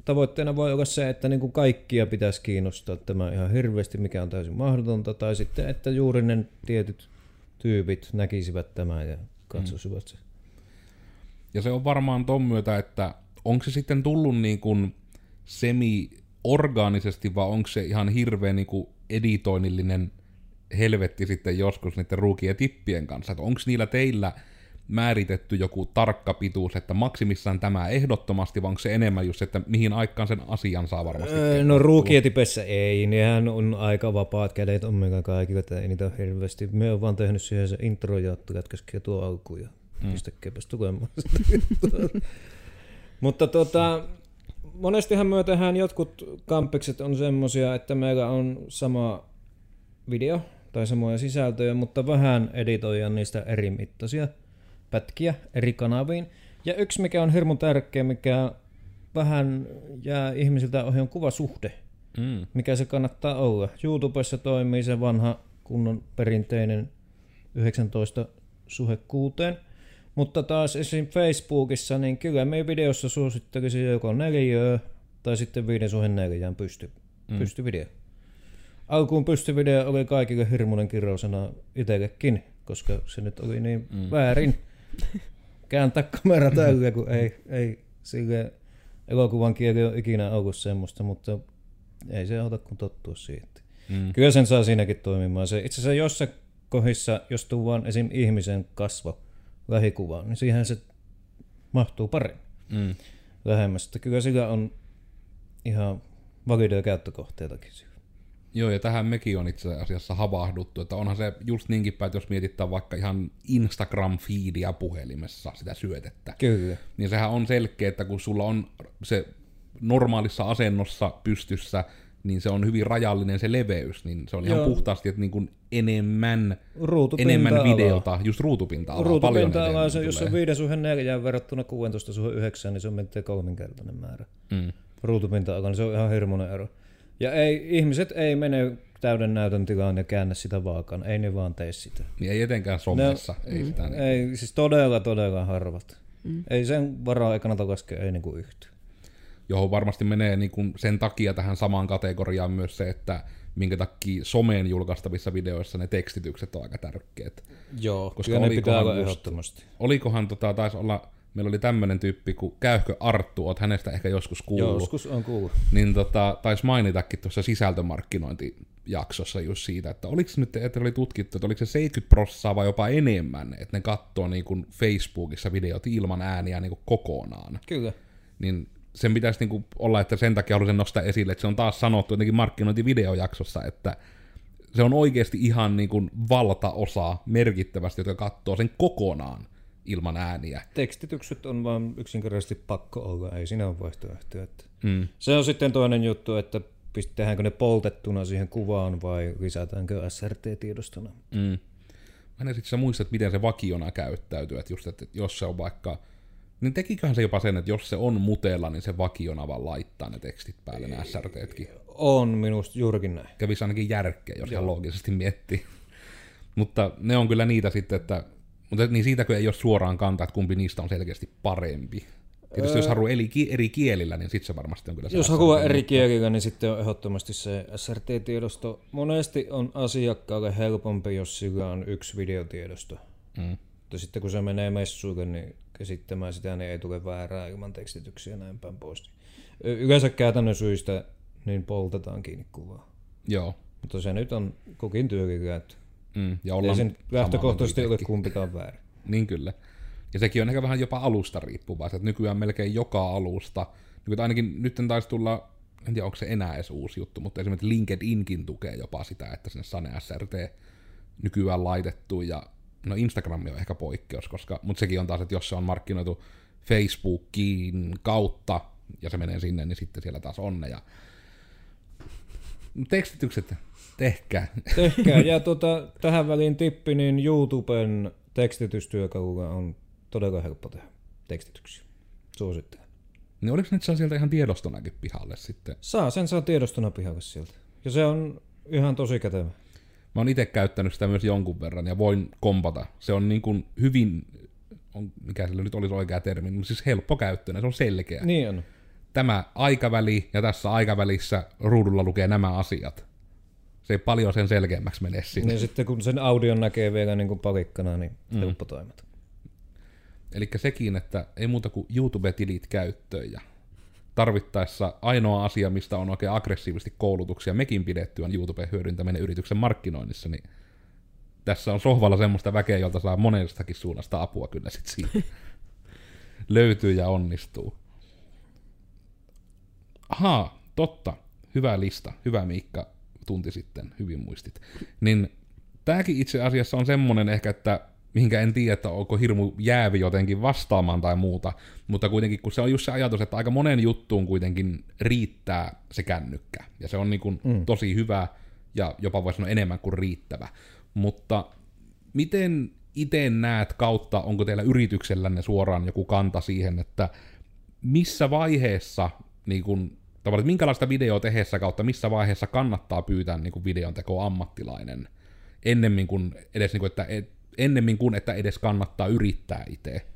tavoitteena voi olla se, että niin kuin kaikkia pitäisi kiinnostaa tämä ihan hirveästi, mikä on täysin mahdotonta, tai sitten, että juuri ne tietyt tyypit näkisivät tämän ja katsoisivat se. Ja se on varmaan ton myötä, että onko se sitten tullut niin kuin semi-orgaanisesti, vai onko se ihan hirveän niin kuin editoinnillinen helvetti sitten joskus niiden ruukien tippien kanssa, että onko niillä teillä määritetty joku tarkka pituus, että maksimissaan tämä ehdottomasti, vai onko se enemmän just, että mihin aikaan sen asian saa varmasti Öö, no ruukietipessä ei, nehän on aika vapaat kädet omega kaikilla, että ei niitä ole hirveästi. Me on vaan tehnyt siihen se intro ja kätkäskeä tuo alkuun ja mm. pistäkääpäs tulemaan. Mutta tota, monestihan me tehdään jotkut kampikset on semmosia, että meillä on sama video tai samoja sisältöjä, mutta vähän editoidaan niistä eri mittaisia pätkiä eri kanaviin. Ja yksi, mikä on hirmu tärkeä, mikä vähän jää ihmisiltä ohi, on kuvasuhde. Mm. Mikä se kannattaa olla. YouTubessa toimii se vanha kunnon perinteinen 19 suhe kuuteen. Mutta taas esim. Facebookissa, niin kyllä me videossa suosittelisin joko neliöä tai sitten viiden suhen neljään pysty, mm. pystyvideo. Alkuun pystyvideo oli kaikille hirmuinen kirosana itsellekin, koska se nyt oli niin mm. väärin kääntää kamera tällä, kun ei, ei sille elokuvan kieli ole ikinä ollut semmoista, mutta ei se auta kuin tottua siitä. Mm. Kyllä sen saa siinäkin toimimaan. Se, itse asiassa jossain kohdissa, jos tuu vaan esim. ihmisen kasvo lähikuvaan, niin siihen se mahtuu paremmin mm. lähemmäs. Että kyllä sillä on ihan valideja käyttökohteitakin. Joo, ja tähän mekin on itse asiassa havahduttu, että onhan se just niinkin päin, että jos mietitään vaikka ihan Instagram-feedia puhelimessa sitä syötettä. Kyllä. Niin sehän on selkeä, että kun sulla on se normaalissa asennossa pystyssä, niin se on hyvin rajallinen se leveys, niin se on ihan Joo. puhtaasti, että niin kuin enemmän, enemmän videota, just ruutupinta-alaa. Ruutupinta-alaa, se, jos on 5 suhde 4 verrattuna 16 suhde 9, niin se on mennyt kolminkertainen määrä. Mm. Ruutupinta-alaa, niin se on ihan hirmuinen ero. Ja ei, ihmiset ei mene täyden näytön tilaan ja käännä sitä vaakaan, ei ne vaan tee sitä. Niin ei etenkään somessa. Ne, ei, sitä niin. ei, siis todella, todella harvat. Mm. Ei sen varaa ei kannata laskea, ei niinku yhtään johon varmasti menee niin kuin sen takia tähän samaan kategoriaan myös se, että minkä takia someen julkaistavissa videoissa ne tekstitykset on aika tärkeät. Joo, Koska kyllä ne pitää olla ehdottomasti. Olikohan, tota, taisi olla, meillä oli tämmöinen tyyppi kuin Käyhkö Arttu, oot hänestä ehkä joskus kuullut. Joskus on kuullut. Niin tota, taisi mainitakin tuossa sisältömarkkinointijaksossa just siitä, että oliko nyt, että oli tutkittu, että oliko se 70 prossaa vai jopa enemmän, että ne katsoo niin kuin Facebookissa videot ilman ääniä niin kuin kokonaan. Kyllä. Niin sen pitäisi niinku olla, että sen takia haluaisin nostaa esille, että se on taas sanottu jotenkin markkinointivideojaksossa, että se on oikeasti ihan niinku valtaosa merkittävästi, jotka katsoo sen kokonaan ilman ääniä. Tekstitykset on vaan yksinkertaisesti pakko olla, ei siinä ole vaihtoehtoja. Mm. Se on sitten toinen juttu, että tehdäänkö ne poltettuna siihen kuvaan vai lisätäänkö SRT-tiedostona. Mm. Mä en sitten muista, että miten se vakiona käyttäytyy, että just, että jos se on vaikka niin tekiköhän se jopa sen, että jos se on mutella, niin se vakiona vaan laittaa ne tekstit päälle, nämä SRTtkin. On minusta juurikin näin. Kävisi ainakin järkeä, jos ihan loogisesti miettii. mutta ne on kyllä niitä sitten, että mutta niin siitäkö ei ole suoraan kantaa, että kumpi niistä on selkeästi parempi. Tietysti öö, jos haluaa eri, eri kielillä, niin sitten se varmasti on kyllä se Jos haluaa eri kielillä, niin sitten on ehdottomasti se SRT-tiedosto. Monesti on asiakkaalle helpompi, jos sillä on yksi videotiedosto. Mm. Mutta sitten kun se menee messuille, niin käsittämään sitä, niin ei tule väärää ilman tekstityksiä näin päin pois. Yleensä käytännön syistä niin poltetaan kiinni kuvaa. Joo. Mutta se nyt on kukin työkyky, mm, ja ei sen lähtökohtaisesti ole kumpikaan väärin. Niin kyllä. Ja sekin on ehkä vähän jopa alusta riippuvaa, että nykyään melkein joka alusta, niin ainakin nyt taisi tulla, en tiedä onko se enää edes uusi juttu, mutta esimerkiksi LinkedInkin tukee jopa sitä, että sinne Sane SRT nykyään laitettu, ja no Instagram on ehkä poikkeus, koska, mutta sekin on taas, että jos se on markkinoitu Facebookin kautta, ja se menee sinne, niin sitten siellä taas on ne. Ja... Tekstitykset, tehkää. Tehkää, ja tuota, tähän väliin tippi, niin YouTuben tekstitystyökalulla on todella helppo tehdä tekstityksiä. Suosittelen. Niin oliko nyt saa sieltä ihan tiedostonakin pihalle sitten? Saa, sen saa tiedostona pihalle sieltä. Ja se on ihan tosi kätevä. Mä oon itse käyttänyt sitä myös jonkun verran ja voin kompata. Se on niin kuin hyvin, on, mikä sillä nyt olisi oikea termi, mutta siis helppo käyttöön, se on selkeä. Niin on. Tämä aikaväli ja tässä aikavälissä ruudulla lukee nämä asiat. Se ei paljon sen selkeämmäksi mene sinne. Niin sitten kun sen audion näkee vielä niin kuin palikkana, niin mm. helppo toimita. Eli sekin, että ei muuta kuin YouTube-tilit käyttöön ja tarvittaessa ainoa asia, mistä on oikein aggressiivisesti koulutuksia mekin pidetty, on YouTuben hyödyntäminen yrityksen markkinoinnissa, niin tässä on sohvalla semmoista väkeä, jolta saa monestakin suunnasta apua kyllä sit siitä. Löytyy ja onnistuu. Ahaa, totta. Hyvä lista. Hyvä Miikka, tunti sitten. Hyvin muistit. Niin tämäkin itse asiassa on semmonen ehkä, että mihinkä en tiedä, että onko hirmu jäävi jotenkin vastaamaan tai muuta, mutta kuitenkin kun se on just se ajatus, että aika monen juttuun kuitenkin riittää se kännykkä, ja se on niin kuin mm. tosi hyvä, ja jopa voisi sanoa enemmän kuin riittävä. Mutta miten itse näet kautta, onko teillä yrityksellänne suoraan joku kanta siihen, että missä vaiheessa, niin kun, tavallaan, minkälaista videoa tehdessä kautta, missä vaiheessa kannattaa pyytää niin kuin videon teko ammattilainen, ennemmin kuin edes, niin kuin, että et, ennemmin kuin että edes kannattaa yrittää itse.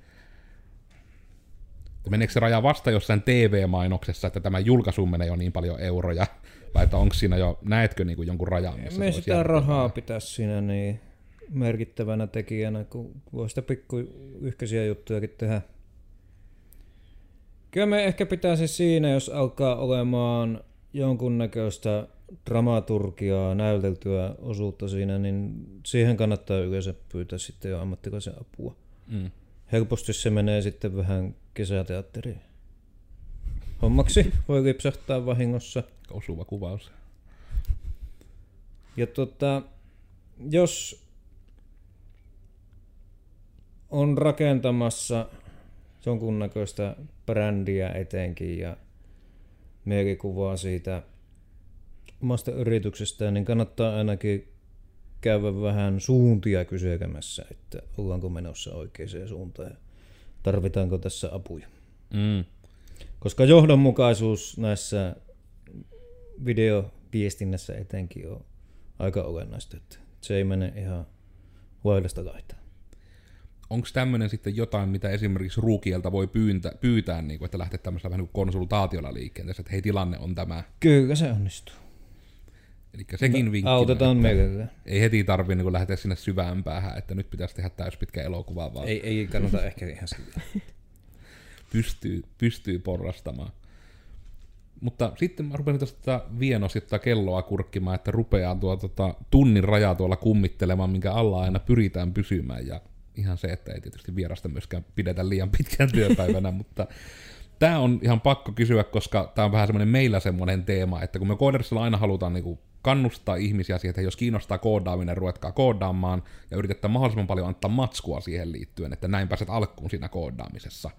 Meneekö se raja vasta jossain TV-mainoksessa, että tämä julkaisu menee jo niin paljon euroja? Vai että onko siinä jo, näetkö niin kuin jonkun rajan? missä Me sitä rahaa pitäisi siinä niin merkittävänä tekijänä, kun voi sitä pikku juttujakin tehdä. Kyllä me ehkä pitäisi siinä, jos alkaa olemaan jonkunnäköistä dramaturgiaa, näyteltyä osuutta siinä, niin siihen kannattaa yleensä pyytää sitten jo ammattilaisen apua. Mm. Helposti se menee sitten vähän kesäteatteriin. Hommaksi voi lipsahtaa vahingossa. Osuva kuvaus. Ja tota, jos on rakentamassa jonkunnäköistä brändiä etenkin ja mielikuvaa siitä omasta yrityksestään, niin kannattaa ainakin käydä vähän suuntia kyselemässä, että ollaanko menossa oikeaan suuntaan ja tarvitaanko tässä apuja. Mm. Koska johdonmukaisuus näissä videoviestinnässä etenkin on aika olennaista, että se ei mene ihan laidasta laitaan. Onko tämmöinen sitten jotain, mitä esimerkiksi ruukielta voi pyyntä, pyytää, niin kuin, että lähteä tämmöisellä vähän niin kuin konsultaatiolla liikenteessä, että hei tilanne on tämä. Kyllä se onnistuu. Eli sekin vinkki. Autetaan mielellään. Ei heti tarvitse niin lähteä sinne syvään päähän, että nyt pitäisi tehdä täyspitkä elokuva, vaan Ei, ei kannata ehkä ihan sillä. pystyy, pystyy porrastamaan. Mutta sitten mä rupesin tästä vienosti tätä kelloa kurkkimaan, että rupeaa tuo tota, tunnin raja tuolla kummittelemaan, minkä alla aina pyritään pysymään. Ja ihan se, että ei tietysti vierasta myöskään pidetä liian pitkään työpäivänä, mutta tämä on ihan pakko kysyä, koska tämä on vähän semmoinen meillä semmoinen teema, että kun me koodersilla aina halutaan niinku kannustaa ihmisiä siihen, että jos kiinnostaa koodaaminen, ruvetkaa koodaamaan ja yritetään mahdollisimman paljon antaa matskua siihen liittyen, että näin pääset alkuun siinä koodaamisessa.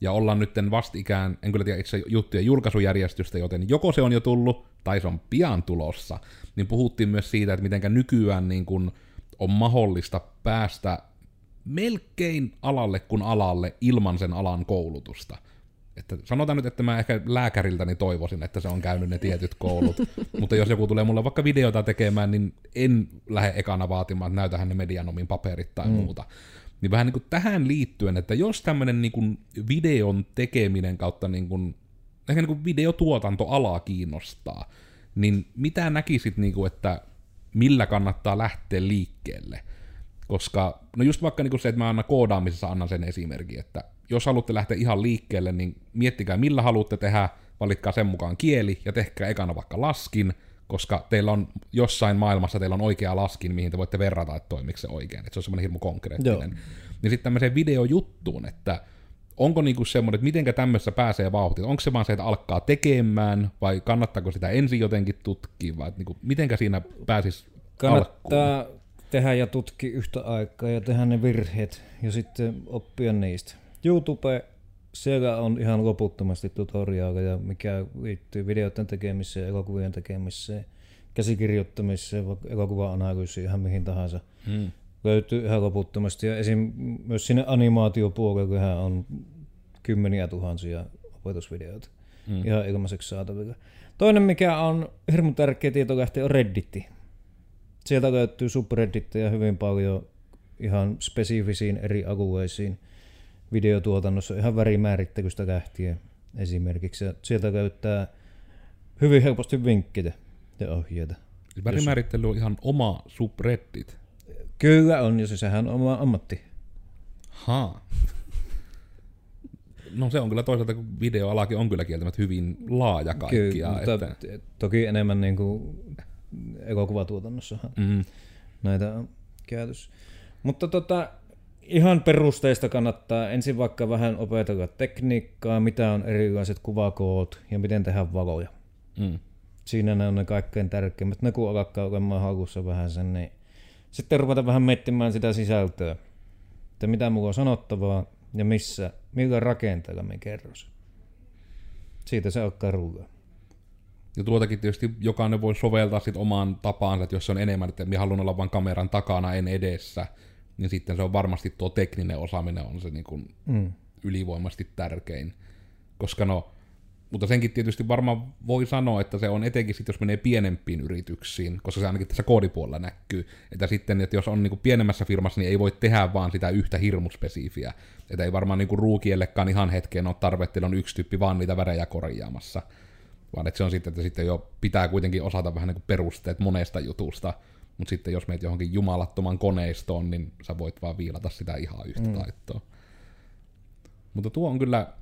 Ja ollaan nyt vastikään, en kyllä tiedä itse juttujen julkaisujärjestystä, joten joko se on jo tullut, tai se on pian tulossa, niin puhuttiin myös siitä, että mitenkä nykyään niin kun on mahdollista päästä melkein alalle kuin alalle ilman sen alan koulutusta. Että sanotaan nyt, että mä ehkä lääkäriltäni toivoisin, että se on käynyt ne tietyt koulut, mutta jos joku tulee mulle vaikka videota tekemään, niin en lähde ekana vaatimaan, että näytähän ne medianomin paperit tai mm. muuta. Niin vähän niin kuin tähän liittyen, että jos tämmöinen niin kuin videon tekeminen kautta niin kuin, ehkä niin kuin videotuotantoala kiinnostaa, niin mitä näkisit, niin kuin, että millä kannattaa lähteä liikkeelle? Koska, no just vaikka niin kuin se, että mä aina koodaamisessa annan sen esimerkin, että jos haluatte lähteä ihan liikkeelle, niin miettikää millä haluatte tehdä, valitkaa sen mukaan kieli ja tehkää ekana vaikka laskin, koska teillä on jossain maailmassa teillä on oikea laskin, mihin te voitte verrata, että toimiko se oikein, että se on semmoinen hirmu konkreettinen. Joo. Niin sitten tämmöiseen videojuttuun, että onko niinku semmoinen, että mitenkä tämmössä pääsee vauhtiin, onko se vaan se, että alkaa tekemään, vai kannattaako sitä ensin jotenkin tutkia, vai niinku, mitenkä siinä pääsisi Kannattaa alkuun? Tehdä ja tutkia yhtä aikaa ja tehdä ne virheet ja sitten oppia niistä. YouTube, siellä on ihan loputtomasti tutoriaaleja, mikä liittyy videoiden tekemiseen, elokuvien tekemiseen, käsikirjoittamiseen, elokuva-analyysiin, ihan mihin tahansa. Hmm. Löytyy ihan loputtomasti. Ja esim. myös sinne animaatiopuolelle on kymmeniä tuhansia opetusvideoita hmm. ihan ilmaiseksi saatavilla. Toinen, mikä on hirmu tärkeä lähtee on Redditti. Sieltä löytyy subredditteja hyvin paljon ihan spesifisiin eri alueisiin videotuotannossa ihan värimäärittelystä lähtien esimerkiksi. Ja sieltä löytää hyvin helposti vinkkejä ja ohjeita. Värimäärittely on ihan oma subreddit. Kyllä on, ja sehän on oma ammatti. Ha. No se on kyllä toisaalta, kun videoalakin on kyllä kieltämättä hyvin laaja kaikkia. Kyllä, mutta että... toki enemmän niin kuin elokuvatuotannossahan mm. näitä on käytössä. Mutta tota, ihan perusteista kannattaa ensin vaikka vähän opetella tekniikkaa, mitä on erilaiset kuvakoot ja miten tehdä valoja. Mm. Siinä ne on ne kaikkein tärkeimmät. Ne kun alkaa olemaan halussa vähän sen, niin sitten ruveta vähän miettimään sitä sisältöä. Että mitä mulla on sanottavaa ja missä, millä rakenteella me kerros. Siitä se alkaa rullaa. Ja tuotakin tietysti jokainen voi soveltaa sit omaan tapaansa, että jos se on enemmän, että minä haluan olla vain kameran takana, en edessä, niin sitten se on varmasti tuo tekninen osaaminen on se niin kuin mm. ylivoimasti tärkein. Koska no, Mutta senkin tietysti varmaan voi sanoa, että se on etenkin sitten, jos menee pienempiin yrityksiin, koska se ainakin tässä koodipuolella näkyy. Että sitten, että jos on niin kuin pienemmässä firmassa, niin ei voi tehdä vaan sitä yhtä hirmuspesifiä. Että ei varmaan niin kuin ruukiellekaan ihan hetkeen ole tarve, että on yksi tyyppi vaan niitä värejä korjaamassa. Vaan että se on sitten, että sitten jo pitää kuitenkin osata vähän niin kuin perusteet monesta jutusta. Mutta sitten jos meet johonkin jumalattoman koneistoon, niin sä voit vaan viilata sitä ihan yhtä mm. taittoa. Mutta tuo on kyllä,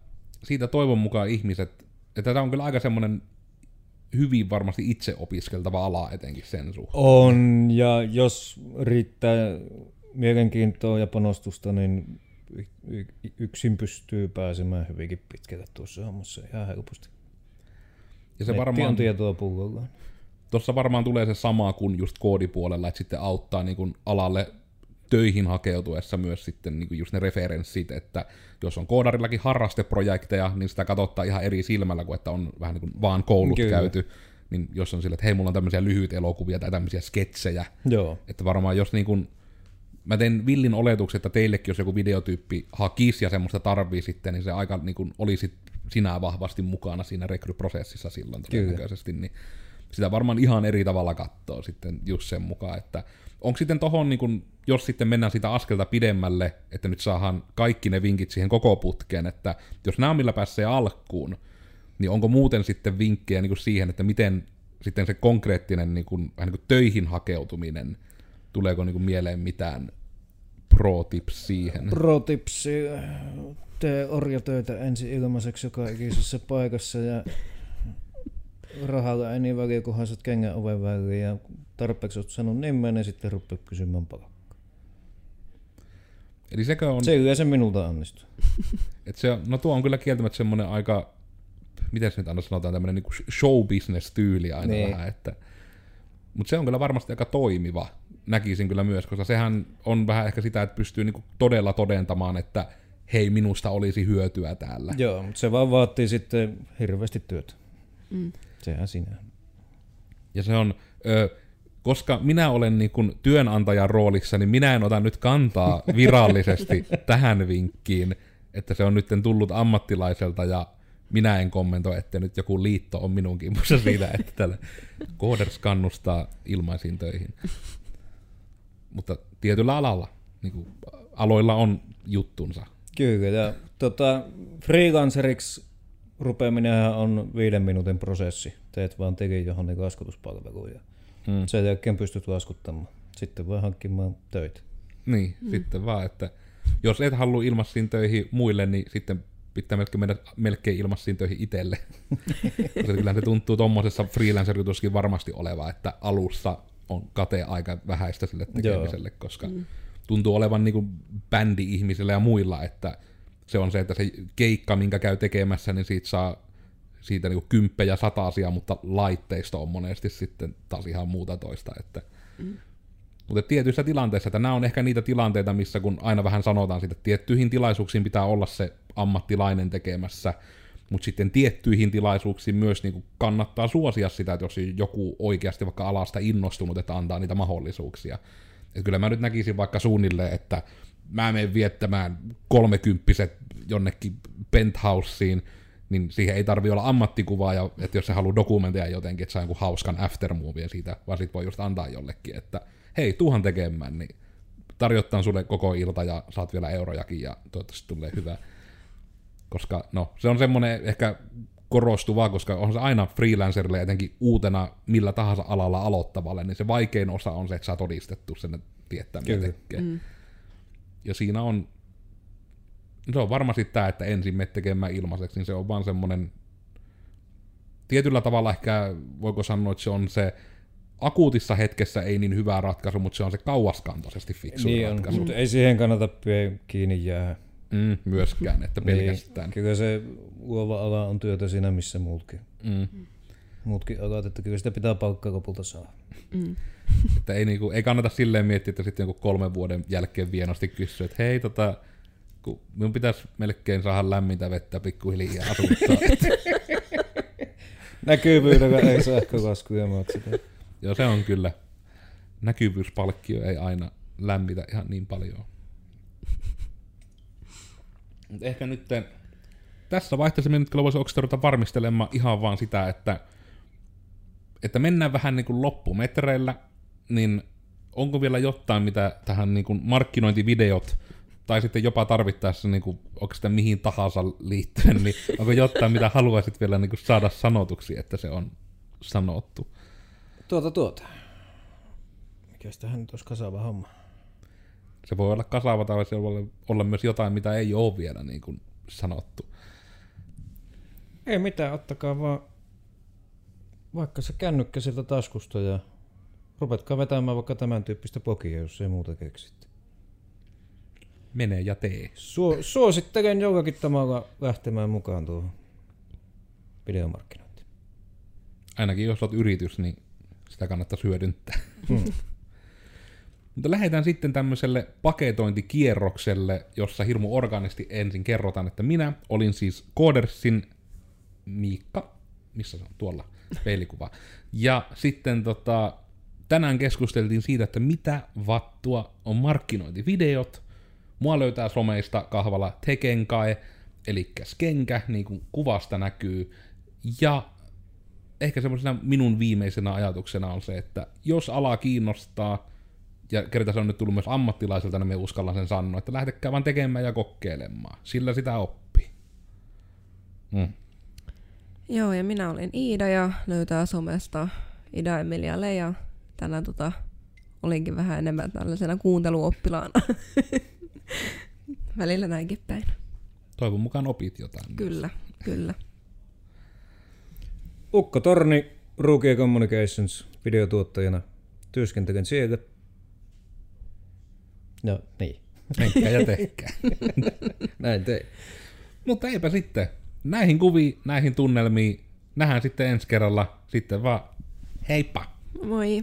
siitä toivon mukaan ihmiset, että tämä on kyllä aika semmoinen hyvin varmasti itse opiskeltava ala etenkin sen suhteen. On, ja jos riittää mielenkiintoa ja panostusta, niin yksin pystyy pääsemään hyvinkin pitkälle tuossa hommassa ihan helposti. Ja se Netti varmaan, on tietoa pullollaan. tuossa varmaan tulee se sama kuin just koodipuolella, että sitten auttaa niin kuin alalle töihin hakeutuessa myös sitten niin kuin just ne referenssit, että jos on koodarillakin harrasteprojekteja, niin sitä katsottaa ihan eri silmällä kuin että on vähän niin kuin vaan koulut Kyllä. käyty. Niin jos on sillä, että hei, mulla on tämmöisiä lyhyitä elokuvia tai tämmöisiä sketsejä, Joo. että varmaan jos niin kuin, mä teen villin oletuksen, että teillekin jos joku videotyyppi hakisi ja semmoista tarvii sitten, niin se aika niin kuin olisi sinä vahvasti mukana siinä rekryprosessissa silloin todennäköisesti, niin sitä varmaan ihan eri tavalla katsoo sitten just sen mukaan, että onko sitten tohon, niin kun, jos sitten mennään sitä askelta pidemmälle, että nyt saadaan kaikki ne vinkit siihen koko putkeen, että jos nämä millä pääsee alkuun, niin onko muuten sitten vinkkejä niin siihen, että miten sitten se konkreettinen niin kuin, vähän niin kuin töihin hakeutuminen, tuleeko niin mieleen mitään pro tips siihen? Pro tipsi, tee orjatöitä ensin ilmaiseksi joka ikisessä paikassa ja rahalla ei niin väliä, kunhan saat kengän oven väliin ja tarpeeksi oot sanonut nimen, niin sitten rupeat kysymään palkkaa. Eli sekö on, Se yleensä minulta onnistuu. että se, no tuo on kyllä kieltämättä semmoinen aika, miten se nyt aina sanotaan, tämmöinen niin show business tyyli aina Niin. vähän, että mutta se on kyllä varmasti aika toimiva, näkisin kyllä myös, koska sehän on vähän ehkä sitä, että pystyy niinku todella todentamaan, että hei, minusta olisi hyötyä täällä. Joo, mutta se vaan vaatii sitten hirveästi työtä. Mm. Sehän sinä. Ja se on, ö, koska minä olen niin kuin työnantajan roolissa, niin minä en ota nyt kantaa virallisesti tähän vinkkiin, että se on nyt tullut ammattilaiselta ja minä en kommentoi, että nyt joku liitto on minun kimpussa siitä, että tällä Coders kannustaa ilmaisiin töihin. Mutta tietyllä alalla, niin kuin aloilla on juttunsa. Kyllä, ja tota, freelanceriksi rupeaminen on viiden minuutin prosessi. Teet vaan teki johon niin laskutuspalveluun ja Mm. sen jälkeen pystyt laskuttamaan. Sitten voi hankkimaan töitä. Niin, mm. sitten vaan, että jos et halua ilmaisiin töihin muille, niin sitten pitää melkein mennä melkein ilmaisiin töihin itselle. Koska kyllä se tuntuu tuommoisessa freelancer varmasti oleva, että alussa on kate aika vähäistä sille tekemiselle, Joo. koska mm. Tuntuu olevan niin bändi-ihmisillä ja muilla, että se on se, että se keikka, minkä käy tekemässä, niin siitä saa siitä niin kymppejä satasia, mutta laitteisto on monesti sitten taas ihan muuta toista, että mm. Mutta tietyissä tilanteissa, että nämä on ehkä niitä tilanteita, missä kun aina vähän sanotaan siitä, että tiettyihin tilaisuuksiin pitää olla se ammattilainen tekemässä, mutta sitten tiettyihin tilaisuuksiin myös niin kuin kannattaa suosia sitä, että jos joku oikeasti vaikka alasta innostunut, että antaa niitä mahdollisuuksia. Et kyllä mä nyt näkisin vaikka suunnilleen, että mä menen viettämään kolmekymppiset jonnekin penthouseen, niin siihen ei tarvi olla ammattikuvaa, ja että jos se haluaa dokumentoida jotenkin, että saa jonkun hauskan aftermovien siitä, vaan sit voi just antaa jollekin, että hei, tuuhan tekemään, niin tarjottaa sulle koko ilta ja saat vielä eurojakin ja toivottavasti tulee hyvä. Koska no, se on semmoinen ehkä korostuva, koska on se aina freelancerille etenkin uutena millä tahansa alalla aloittavalle, niin se vaikein osa on se, että saa todistettu sen, että tietää mitä Kyllä. tekee. Mm. Ja siinä on, se on varmasti tämä, että ensin me tekemään ilmaiseksi, niin se on vaan semmoinen, tietyllä tavalla ehkä voiko sanoa, että se on se akuutissa hetkessä ei niin hyvä ratkaisu, mutta se on se kauaskantoisesti fiksu Niin on, ratkaisu. mutta ei siihen kannata kiinni jää. Mm, myöskään, että pelkästään. Niin, kyllä se luova ala on työtä siinä missä muutkin. Mm. Muutkin alat, että kyllä sitä pitää palkkaa lopulta saada. Mm. Että ei, niinku, ei kannata silleen miettiä, että sitten joku kolmen vuoden jälkeen vienosti kysyä, että hei, tota, kun minun pitäisi melkein saada lämmintä vettä pikkuhiljaa asuttaa. Näkyvyydellä ei sähkölaskuja makseta. Joo, se on kyllä. Näkyvyyspalkkio ei aina lämmitä ihan niin paljon. Mut ehkä nyt tässä vaiheessa me nyt kyllä voisi ruveta varmistelemaan ihan vaan sitä, että, että mennään vähän niin kuin loppumetreillä, niin onko vielä jotain, mitä tähän niin kuin markkinointivideot tai sitten jopa tarvittaessa, niin kuin, onko sitä mihin tahansa liittyen, niin onko jotain, mitä haluaisit vielä niin kuin saada sanotuksi, että se on sanottu? Tuota, tuota. Mikäs tähän nyt olisi kasaava homma? Se voi olla kasaava tai se voi olla myös jotain, mitä ei ole vielä niin kuin sanottu. Ei mitään, ottakaa vaan vaikka se kännykkä sieltä taskusta ja rupetkaa vetämään vaikka tämän tyyppistä pokia, jos ei muuta keksit. Mene ja tee. Suo, suosittelen jollakin tavalla lähtemään mukaan tuohon videomarkkinointiin. Ainakin jos olet yritys, niin sitä kannattaisi hyödyntää. Hmm. Mutta lähdetään sitten tämmöiselle paketointikierrokselle, jossa hirmu organisti ensin kerrotaan, että minä olin siis Codersin Miikka, missä se on tuolla peilikuva. Ja sitten tota, tänään keskusteltiin siitä, että mitä vattua on markkinointivideot. Mua löytää someista kahvalla Tekenkai, eli Skenkä, niin kuin kuvasta näkyy. Ja ehkä semmoisena minun viimeisenä ajatuksena on se, että jos ala kiinnostaa, ja kerta se on nyt tullut myös ammattilaiselta, niin me uskallan sen sanoa, että lähdekää vaan tekemään ja kokeilemaan. Sillä sitä oppii. Mm. Joo, ja minä olen Iida ja löytää somesta Ida Emilia Leija. Tänään tota, olinkin vähän enemmän tällaisena kuunteluoppilaana. Välillä näinkin päin. Toivon mukaan opit jotain. Kyllä, kyllä. Ukko Torni, Rookie Communications, videotuottajana. Työskentelen siellä. No niin. Menkää ja tehkää. Näin tein. Mutta eipä sitten. Näihin kuviin, näihin tunnelmiin. Nähdään sitten ensi kerralla. Sitten vaan heippa! Moi.